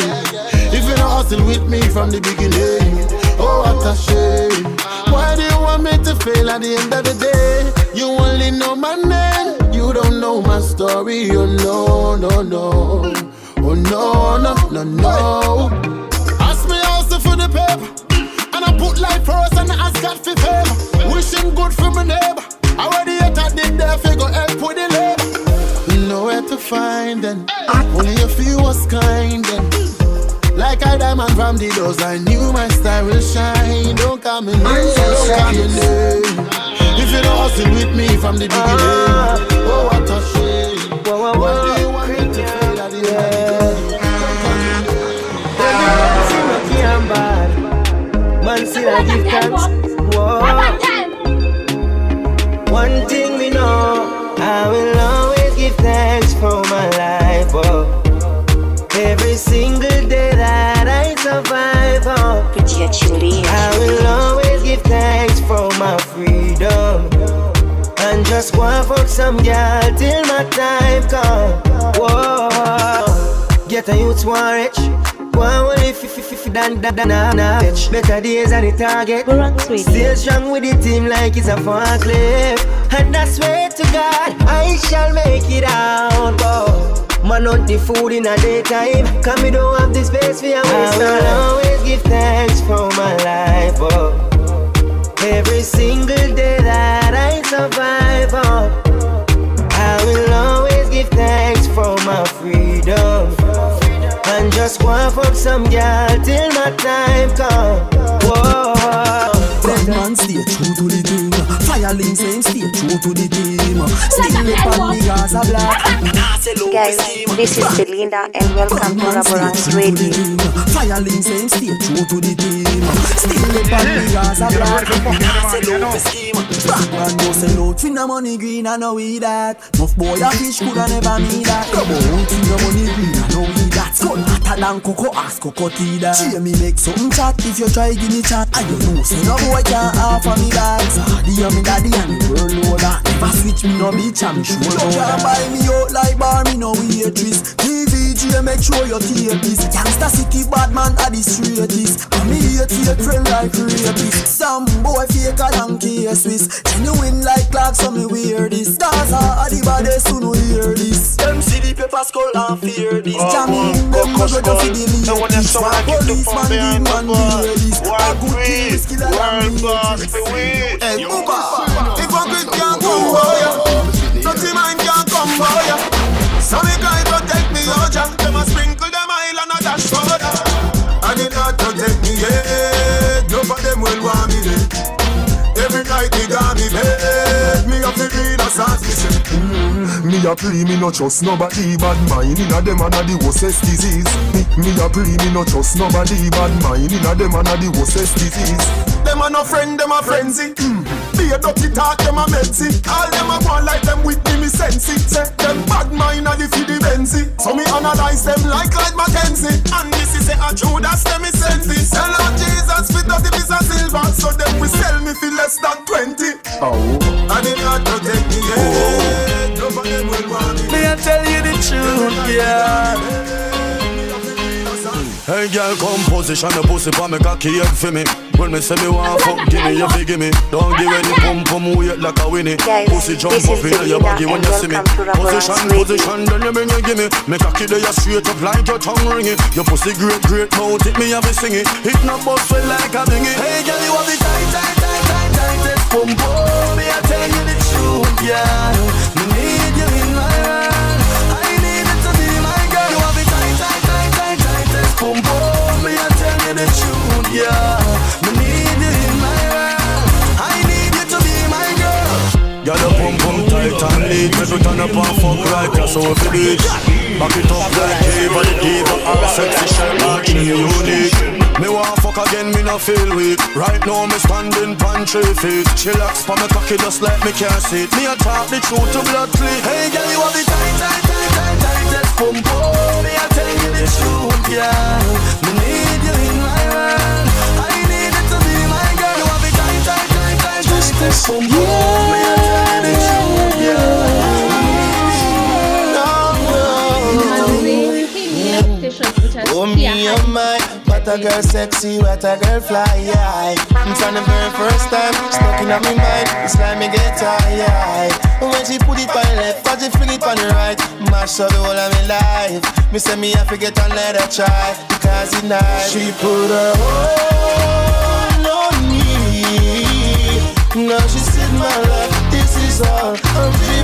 If you don't hustle with me from the beginning, oh what a shame. Why do you want me to fail at the end of the day? You only know my name, you don't know my story. Oh no, no, no. Oh no, no, no, no. Ask me also for the paper. And I put life first and I ask God for favor. Wishing good for my neighbor. I already hate I did there figure help with the labor. Nowhere to find them. Only a few was kind then. Like a diamond from the doors, I knew my star will shine. Don't come in don't come in. If you don't hustle with me from the beginning, oh what a shame. Why do you want me to fail at the end of the day? Man still I give thanks. Whoa. One thing we know, I will always give thanks for my life. Oh. Every single day that I survive, oh. I will always give thanks for my freedom. And just and fuck some girl till my time come. Whoa. Get a youth one rich. Hold it if if if dan dan dan na na bitch. Better days than the target. Still strong with the team like it's a forklift. And I swear to God, I shall make it out. Whoa. Man on the food in a daytime. Cause me don't have the space for your waste. Ah, I will always give thanks for my life. Oh. Every single day that I survive. Oh. I will always give thanks for my freedom. And just and fuck some girl till my time come. Whoa. Bad man stay true to the team. Fire links and stay true to the team. Still live on me as black. Guys, this is Belinda and welcome to Raboranks Radio. Fire links and stay true to the team. Still live on me as a black. Batman no sell out for no money green, I know we that. Nuff boy a fish coulda never me that. Come on, for no money green, I know we that. Gun hotter than cocoa, ask cocoa tea that. Cheer me make something chat if you try give me chat. And you know say no boy can't offer me that. Daddy and me daddy and the world know that. Never switch me no bitch and me sure know that. buy me out like bar, me no waitress. TVG make sure you tape this. Gangsta city bad man are the straightest. And me hate take friend like rapist. Some boy faker than K-Swiss. Genuine like clock, so me wear this. Gaza are the baddest who no hear this. Them see the paper skull and fear this. Oh, Jamming them go go to see the lead. This one policeman, the man, the. A good thing is killer than me. Hey, Uber, if a quick can't come for ya, dirty man can't come for ya. So me guy protect me, oh Jah. Them a sprinkle them oil and a dash soda. And it not protect me, yeah. None of them will want me dead. Every night they got me bed Me a plea, me no trust nobody. Bad mind inna them and a the worstest disease. Me, me a plea, me no trust nobody. Bad mind inna them and a the worstest disease. Them a no friend, them a frenzy. Mm. Be a dirty talk, them a messy All them a want like them with me, me sense it Say them bad mind a the fi the Benzi. So me analyze them like Clyde McKenzie. And this is a Judas, them me sense it Sell out Jesus for 30 piece of silver. So them we sell me for less than 20 Oh And it not protect me, yeah. None of them will want me Me I tell you the truth, yeah. Hey girl, come position your pussy pa me cocky head for me. When me say me want fuck, give me your big give me. Don't give any pum pum weight like a winnie. Pussy jump this up in your Belinda body when you see me. welcome to Raboranks Position, position, then you bring your gimme. Me cocky there you straight up like your tongue ringy. Your pussy great, great mouth, it me have it sing it. Hit no bust well like a bingy. Hey girl, you have the tight, tight, tight, tight, tightest pum pum. Me I tell you the truth, yeah. Neat. Make you turn up and fuck you so if you do it. Back it up like diva, the diva, all sexy shit like you unique. Me want fuck again, me no feel weak. Right now me standing pan three feet. Chillax for me cocky just like me can't see it. Me a talk the truth to blood clean. Hey girl, you have the tight, tight, tight, tight, tightest pum pum. Me I tell you the truth, yeah. Me need you in my world. I need you to be my girl. You have the tight, tight, tight, tight, tightest pum pum. Oh me, oh my, what a girl sexy, what a girl fly, yeah. From the very first time, stuck in my mind, it's like me get tired. When she put it on the left, and she fling it on the right, mash up the whole of my life. Me say me have to get another try, because it's nice. She put her hold on me. Now she said my life, this is all I'm dreaming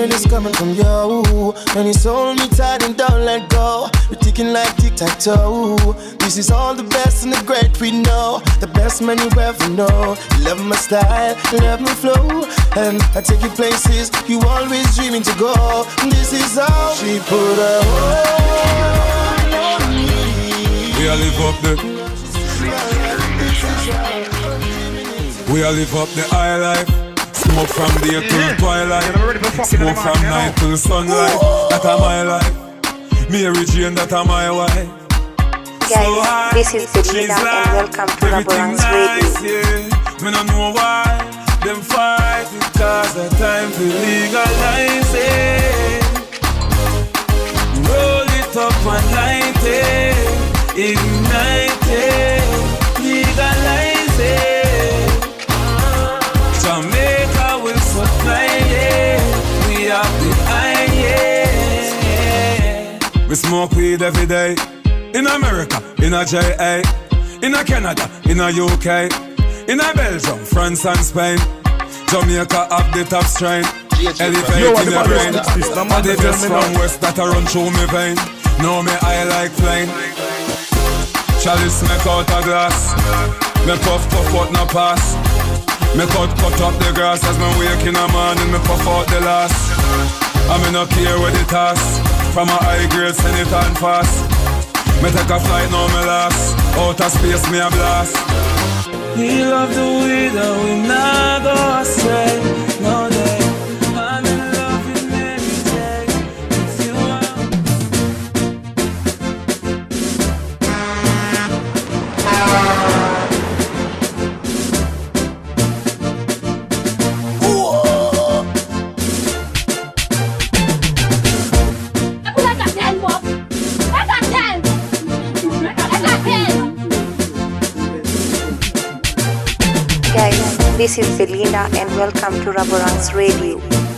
Fear is coming from you, and it's hold me tight and don't let go. We're ticking like tic tac toe. This is all the best and the great we know. The best man you ever know. You love my style, love my flow, and I take you places you always dreaming to go. This is how she put her hold on me. We a live up the We a live up the high life Smoke from day till twilight. Smoke from night till sunlight. That a my life. Mary Jane, that a my wife. Guys, this is Belinda and welcome to Raboranks Radio. yeah. Me no know why them fight it cause the time to legalize it. Roll it up and light it, ignite it, We smoke weed every day. In America, in a JA, in a Canada, in a UK, in a Belgium, France and Spain. Jamaica have the top strain. Elevate in the your fuck is brain. this? This the man And the that tell best me from west that a run through me vein. No, me I like flying. Chalice make out a glass. Me puff puff out no pass. Me cut cut up the grass as me wake in the morning. Me puff out the last. I me no care where the task. From a high grade send it on fast. Me take a flight now me last. Outer space me a blast. He love the way that we not go astray. This is Belinda and welcome to Raboranks Radio.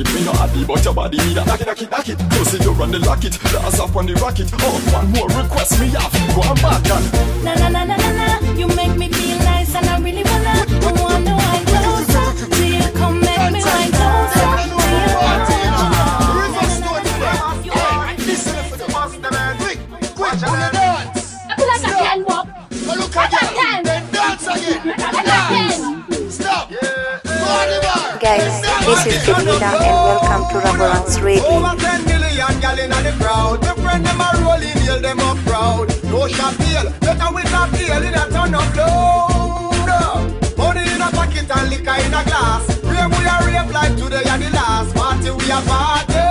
It. Me no happy, but your body need a knock it, knock it, knock it. Pussy, you run the lock it, blast off on the rocket. Oh, this is Belinda and welcome to Raboranks Radio. Over 10 million gal inna the crowd. The friend them a rolling, hail them up proud. No shot deal, better with a deal in a ton of load. Money in a pocket and liquor in a glass. Rave we a rave like today and the last party we a party.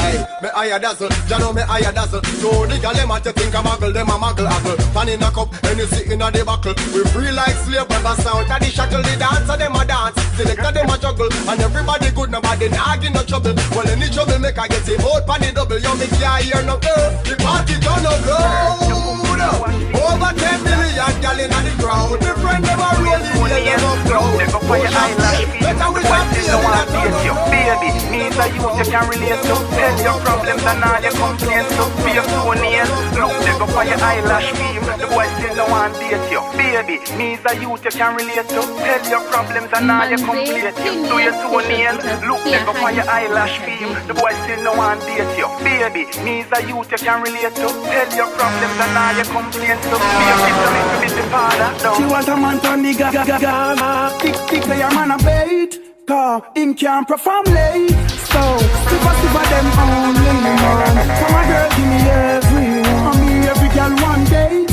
Hey, me higher dazzle, ya know me higher dazzle. So the gal them a to think a muggle, them a muggle haggle. Pan in a cup, Hennessy in a the buckle. We free like slave, never sound. And the shackle, the dancer them a dance. Selector them a juggle, and everybody good, nobody nah give no trouble. Well, any trouble make I get him out pan the double. You me can't hear no girl. The party done oh, up loud. Over 10 million gal in the crowd. The friend them a rolling, them up proud. Better with a feel that Baby, a youth you can relate to Tell your problems and all your complaints to Be your toenail Look, they go for your eyelash beam The boys still don't want date you. Baby, needs a youth you can relate to. Tell your problems and all your complaints. Do your toenail Look, they go for your eyelash beam The boys still don't want date you. Baby, needs a youth you can relate to. Tell your problems and all your complaints. To Be your sister, make me the father. She want a man to nigga ga ga ga Tick tick your man a bait Cause him can't perform late. So super super them only man. From a girl give me everyone And me every girl one day.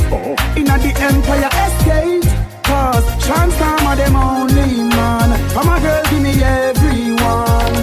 Inna the empire estate. Cause transformer them only man. From a girl give me everyone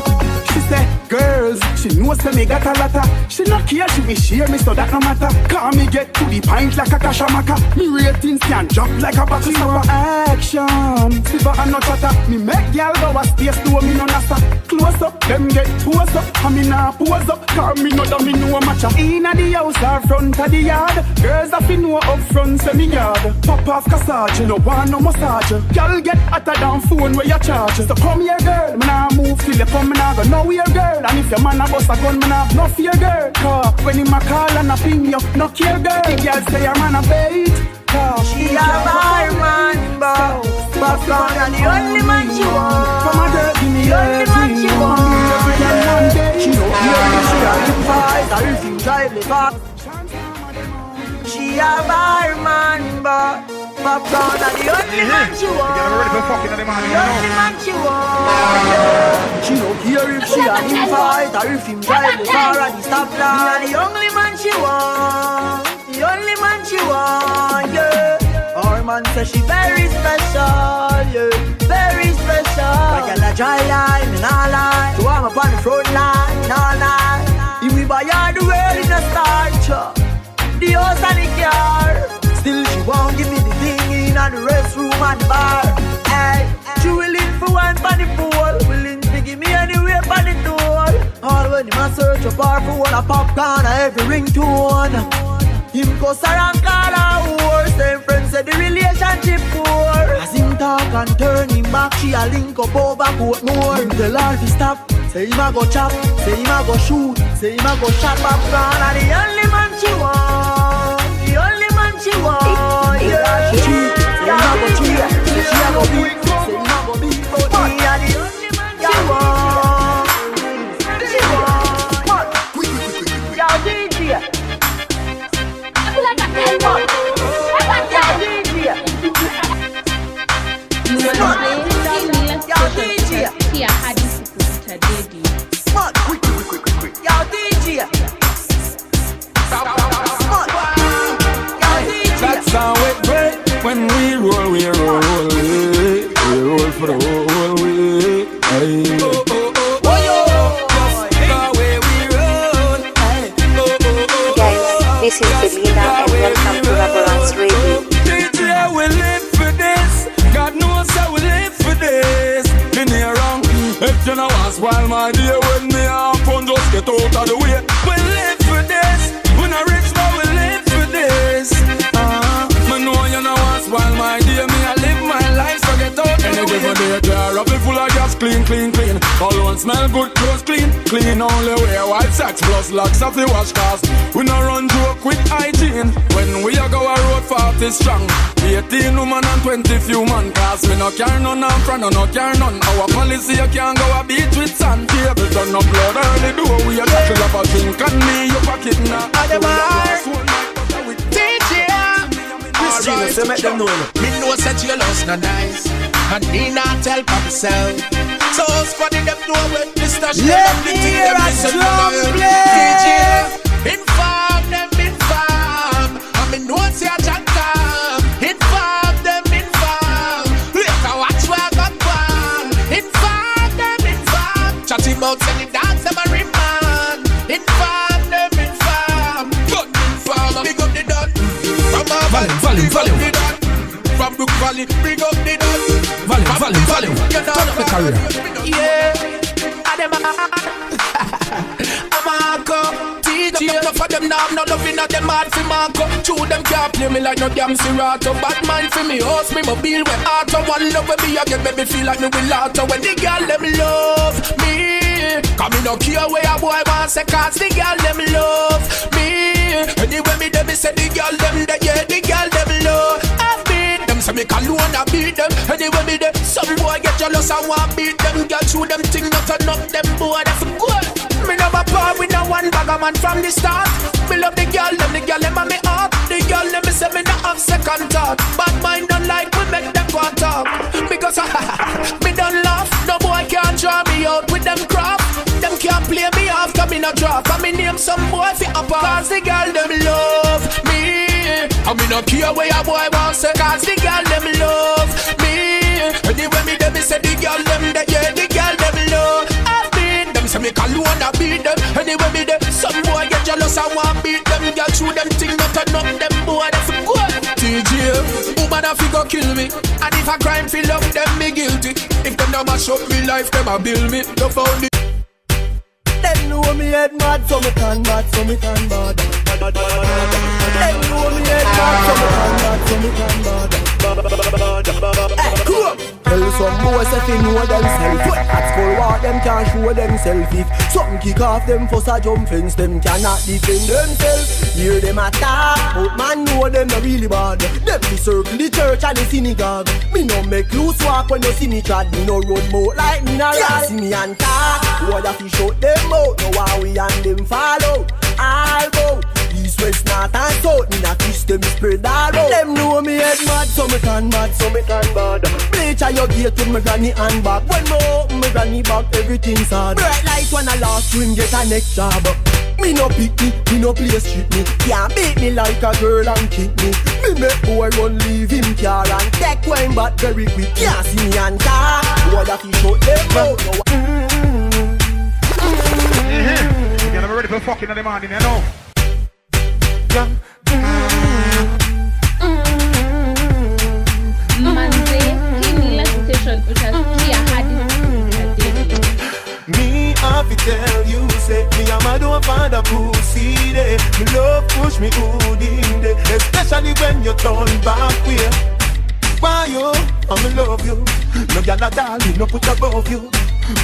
She said, girls She know say me got a lotta. She no care, she be share me, so that no matter. Call me get to the pint like a kashamaka. Me ratings can drop like a buckle stopper. Action, silver and no chatter. Me make gal go a space to me no nasta. Close up, them get close up. And me nah pose up, call me no me know a matcha. Inna the house or front of the yard. Girls have to know up front, say me yard. Pop off cassage, no want no massage. Gal get hotter than phone where you charge. So come here, girl, me nah move till you come, me nah go nowhere, girl. And if your man a bust a gun, me nah have no fear, girl. Cause when him a call and a ping you, no care, girl. The girl say your man a bait. Cause She a bad man, but Popcaan and the only man she want. Come on, girl, give me The only man she want. Yeah. She know here she a live fight, or if you drive the car. She a bad man, but Popcaan and the only man she want. The only man she want. She know here if she a live fight, or if him drive the car at the stoplight. The only man she want. The only man she want, yeah. Our man say she very special, yeah, very special. Like a dry line, and all lie. So I'm up on the front line, all night. If we buy her the world in a starch, uh, the house and the car. Still she won't give me in the restroom and bar. Hey, she willing for one for the pool, willing to give me anywhere for the door. All when him a search a bar for one a popcorn, a every ringtone. Him go around call her whore Same friends say the relationship poor. As him talk and turn him back She a link up over Portmore Him tell her to stop Say him a go chop Say him a go shoot Say him a go back down And the only man she want The only man she want go beat Say a go beat But me a the only man she want She want Yo, DJ Here, hadi kukuta dedi. Yo, DJ. That sound we great While my dear when me happen, just get out of the way. The way. Any given day, up full of gas, clean, clean, clean. All one smell good, clothes clean, clean only wear white socks plus locks of the wash cars. We no run joke with hygiene. When we a go a road 40 strong, 18 woman and 20 few man. Cause me no care none and front, no no care none. Our policy you can't go a beat with sand. Table done no blood early do we a tackle up a drink and me your pocket now. DJ Christina, say make them know Me know say jealous not nice And me not tell for myself So us funny them know when Mr. Shell Let me hear a drum play. DJ Inform them, inform. And me know say a jack come Inform them, inform. Later watch where I got one Inform them, inform. Chatty about send the dance them a remand. Inform them, inform. Gun inform. Big up the dot From our Volume, volume, volume. Brook Valley. Big up the dot Volume, volume, volume. You know, Turn up the career. Yeah. Adema I'm Marco DJ Enough of them now. Have no loving at them. Hard for Marco Two them can't play me like no damn Serato. Bad mind for me. Host me mobile with auto One love with me again make me feel like me will auto When the girl them love me. Come me no care where a boy want say Cause the girl them love me. Anyway me them me say the girl them that yeah the girl them love. I beat them so me call alone I beat them. Anyway me them some boy get jealous I want beat them. Girl through them thing not up them boy that's good. Me never part with no one bag man from the start. Me love the girl them the girl them and me up. The girl them me say me not have second thought. Bad mind don't like we make them go and talk Because me don't laugh. No boy can't draw me out with them crap Them can't play me off cause me not drop And me name some boy fi up Cause the girl them love me I me no care where a boy want say Cause the girl them love me Anyway me them me say the girl them that yeah the girl them love I beat them say me call one I beat them Anyway me there. Some boy get jealous and want beat them. Girl through them thing not turn up them boy that's good. TJ, woman a fi go kill me. And if a crime fill up, them me guilty. If them no mash up me life, them a bill me. No found it. Them me head mad, so me can mad, so me can bad. Them know me head mad, so me can mad, so me can bad. Hey, eh, come on. Tell some boys if they know themself What? At school what? Them can't show themself If something kick off them fuss a jump fence Them cannot defend themselves. Hear them attack But man know them not really bad. Them be circle the church and the synagogue. Me no make loose walk when you see me trad Me no road boat like me na ride. See me and talk. What if you shut them out. Know how we and them follow? All go East, west, north and south. Me not kiss them spread all out Them know me head mad So me can mad So me can bad. Bleach a your gate with me granny and back. When me open me granny back Everything's hard Bright light when I last swim Get a next job. Me no pick me, me no play street me. Can't beat me like a girl and kick me. Me make boy run leave him car and take wine but very quick. Can't see me and talk Boy that he shut them out Mm-hmm. You're never ready for fucking in the morning, you know. Mm. Manze, hii ni station utasikia hadi Me have to tell you, say me and my don't find a pussy there. Me love push me good in there, especially when you turn back way. Why you? I'm in love you. No gyal a doll, me no put above you.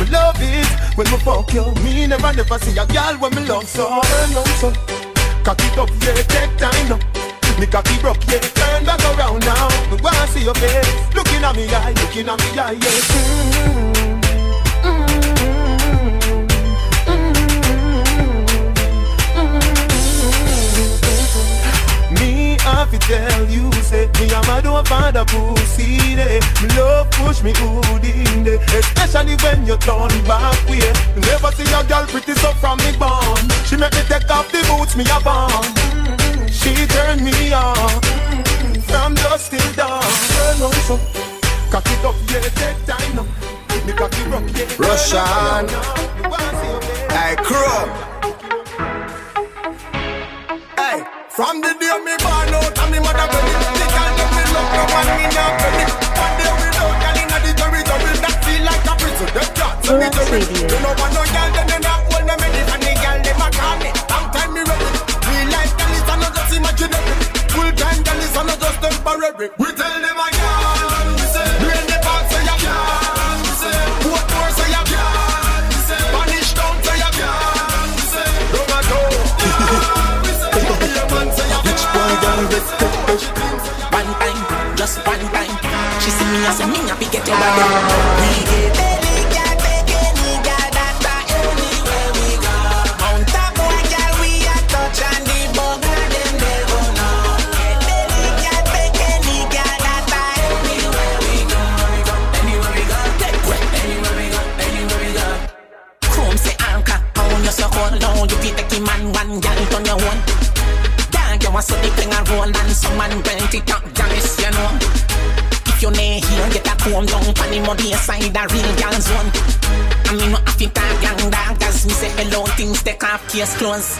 Me love it when me fuck you. Me never never see a gyal when me love so. On so, cock it up, yeah, take time now. Me cocky broke, yeah, turn back around now. Me wanna see your face, looking at me eye, looking at me eye, yeah. Me mm-hmm. Have to tell you, say Me and my don't find a pussy there Me love push me good in there Especially when you turn back way Never see a girl pretty so from me born She make me take off the boots me a born She turn me on. From dusk till dawn. Turn on so. Cock it up, yeah, take time now Me cocky rock, yeah. Russian. Crew. Hey, from the day me born out and me mother ready The girl that me love no one me not ready One day without girl inna the territory That feel like a prison, them can't send me oh, to You know want no girl they not hold them ready And the girl them a call me, long time me ready. Real life girl is not just imaginary Full time girl is not just temporary. We tell them a girl, She see me happy get your body. We the muddy side, a real gal zone. I mean, no have to talk young dog, cause me say hello, things take off, case close.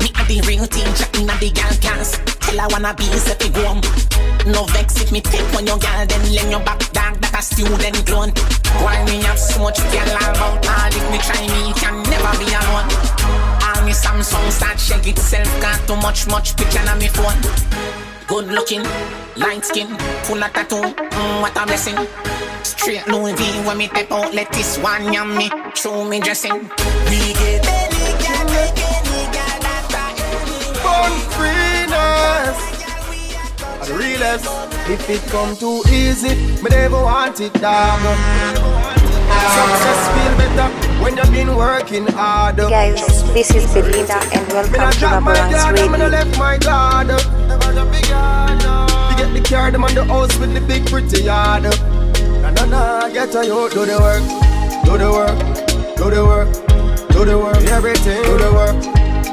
Me a the real teacher in a the gal class. Tell I wanna be, say fi go. No vex if me take on your gal, then lend your back dog, that a student clone. Why me have so much gal about all, if me try me, can never be alone. All me Samsung start shake itself Got too much, much picture on me phone Good looking, light skin, full of tattoo mm, What a blessing Straight Louis V when me step out Let this one yam me, show me dressing We get belly, girl, make any girl that Born freeness are the realest If it come too easy Me never want it dog Success feel better When you've been working hard Guys, this is Belinda and Me welcome not to drop my guard, me not Radio. left my guard. Never drop my guard, no. You get the car, them on the house with the big pretty yard. Na na na, get a yo, do the work, do the work, do the work, do the work, everything. Do the work,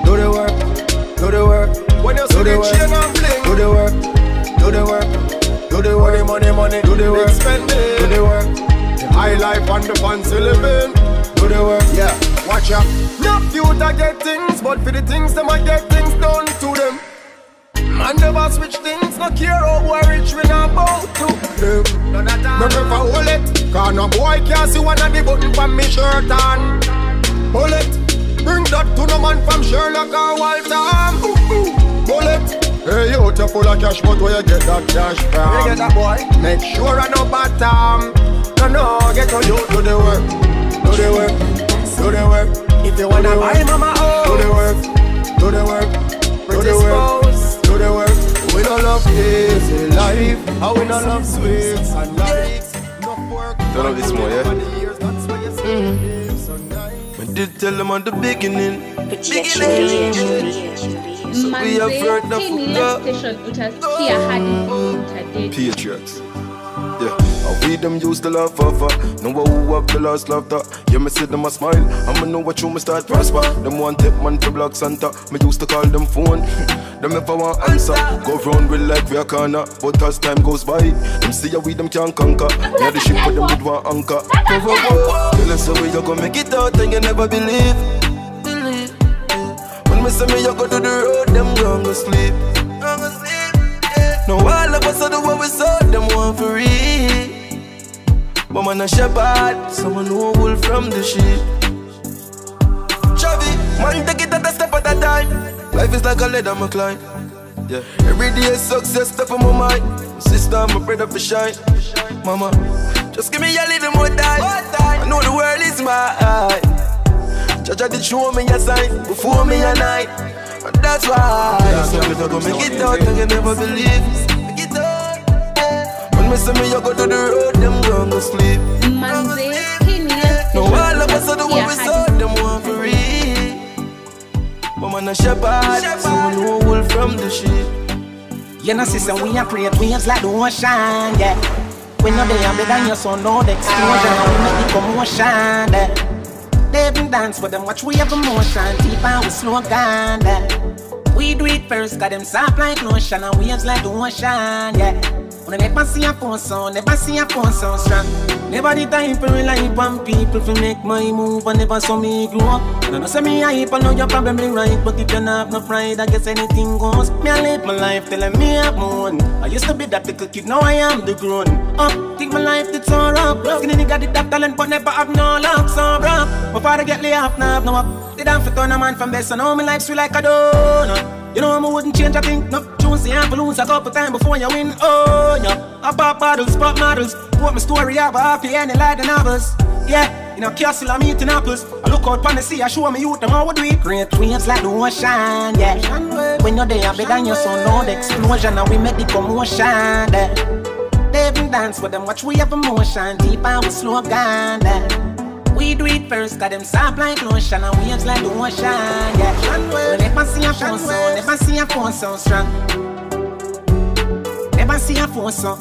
do the work, do the work. When you see the chain and bling, do the work, do the work, do the work. Money, money, money, do the work, spend it, do the work. The high life and the fancy living, do the work, yeah. Watch out. No future get things, but for the things them I get things done to them. Man never switch things, no care how boy rich we not bow to them. Me prefer hold it, cause no boy can't see one of the button from me shirt on. Hold it, bring that to no man from Sherlock or Walter. Ooh, ooh. Hold it. Hey, you to full of cash, but where you get that cash from? Where you get that boy? Make sure I no bottom. No, no, get on you, do the work. Do the work, do the work. If you wanna buy mama oh, do the work, do the work, do the work, do the work. We don't love easy life, how we don't love sweets and lights. Enough work. Turn up this more, yeah? Mm. I did tell them at the beginning. So we have heard the station utasikia hadi internet. Patriots. Yeah, and we them used to laugh off Know who have the last laughter Yeah, me see them a smile. I'ma know what you me start prosper. Them one tip man to block Santa. Me used to call them phone. Them if I want answer. Go round with like we a corner. But as time goes by Them see how we them can't conquer. Yeah, the ship for them with one anchor. Go, go, go. Tell us how you gonna make it out And you never believe. Believe. When me say me you go to the road Them gon' go Gon' go sleep now all of us are the what we saw, them want for real. But man a shepherd, someone who wolf from the sheep. Chavi, man take it at a step at a time. Life is like a ladder, my climb. Yeah, every day success step on my mind. Sister, my brother for shine. Mama, just give me a little more time. I know the world is mine. Judge did show me a sign before me a night. And that's why. Some people go make it out and you never believe. Make it out When me say me you go to the road Them gon' go sleep. Manze, No all of us are the one we saw Them want for real. But man a shepherd Someone know wolf from the sheep. You know, sister, we are create waves like the ocean, yeah. We know they are bigger than your son, no the explosion, we make the commotion, yeah. They even dance with them, watch we have emotion, deep and we slow yeah. We do it first, got them soft like lotion, and waves like the ocean, yeah. When I never see a phone sound, never see a phone sound strong. Never the time for rely on people to make my move, and never saw me grow up. And I say me hype, I know you're probably right, but if you not have no pride, I guess anything goes. Me I live my life telling me I'm moon. I used to be that little kid, now I am the grown up. Think my life it's all up. Skinny nigga did that talent, but never have no luck, so bro. My father get laid off, now no up. Did have for turn a man from best, and all my life sweet like a donut. You know I wouldn't change a thing. No tunes the ample lose a couple times before you win. Oh yeah, I pop bottles, pop models. Put my story up off the end like the novels. Yeah, in a castle I'm eating apples. I look out pon the sea, I show me youth them how we do. Great waves like the ocean, yeah. When you're there, bigger than your son, no the explosion, and we make the commotion. Yeah. They even dance with them, watch we have emotion, deep and we slow down. Yeah. We do it first, got them soft like lotion and waves like the ocean, yeah. We never see a phone so, never see a phone so strong. Never see a phone so.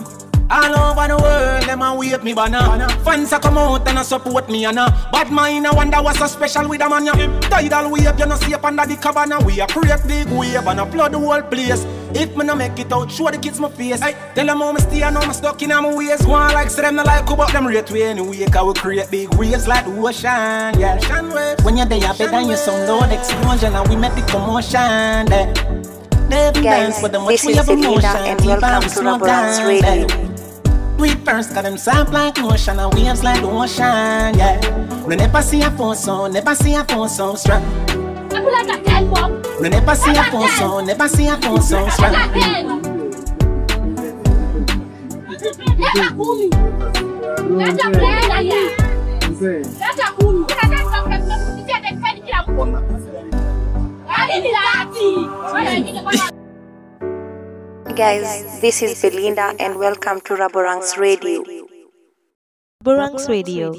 All over the world, them a wave me banner. Fans a come out and a support me and a bad mind. I wonder what's so special with a man. Yeah. Tidal wave, you know see up under the cabana. We a create big wave and a flood the whole place. If me no make it out, show the kids my face. Hey, tell them how me stay and how me stuck in my ways. Go on like say them no like who but them rate way anyway. Cause we create big waves like the ocean, yeah. Ocean waves. When you're there, better than you sound loud explosion and we make the commotion, yeah. Never dance with them, watch is have emotion. and welcome we to Raboranks down, Radio. We first got them soft like lotion and waves like the ocean, yeah. We never see a phone so, never see a phone so strong. We never see a phone so, never see a phone so strong. Guys, this is Belinda and welcome to Raboranks Radio. Raboranks Radio.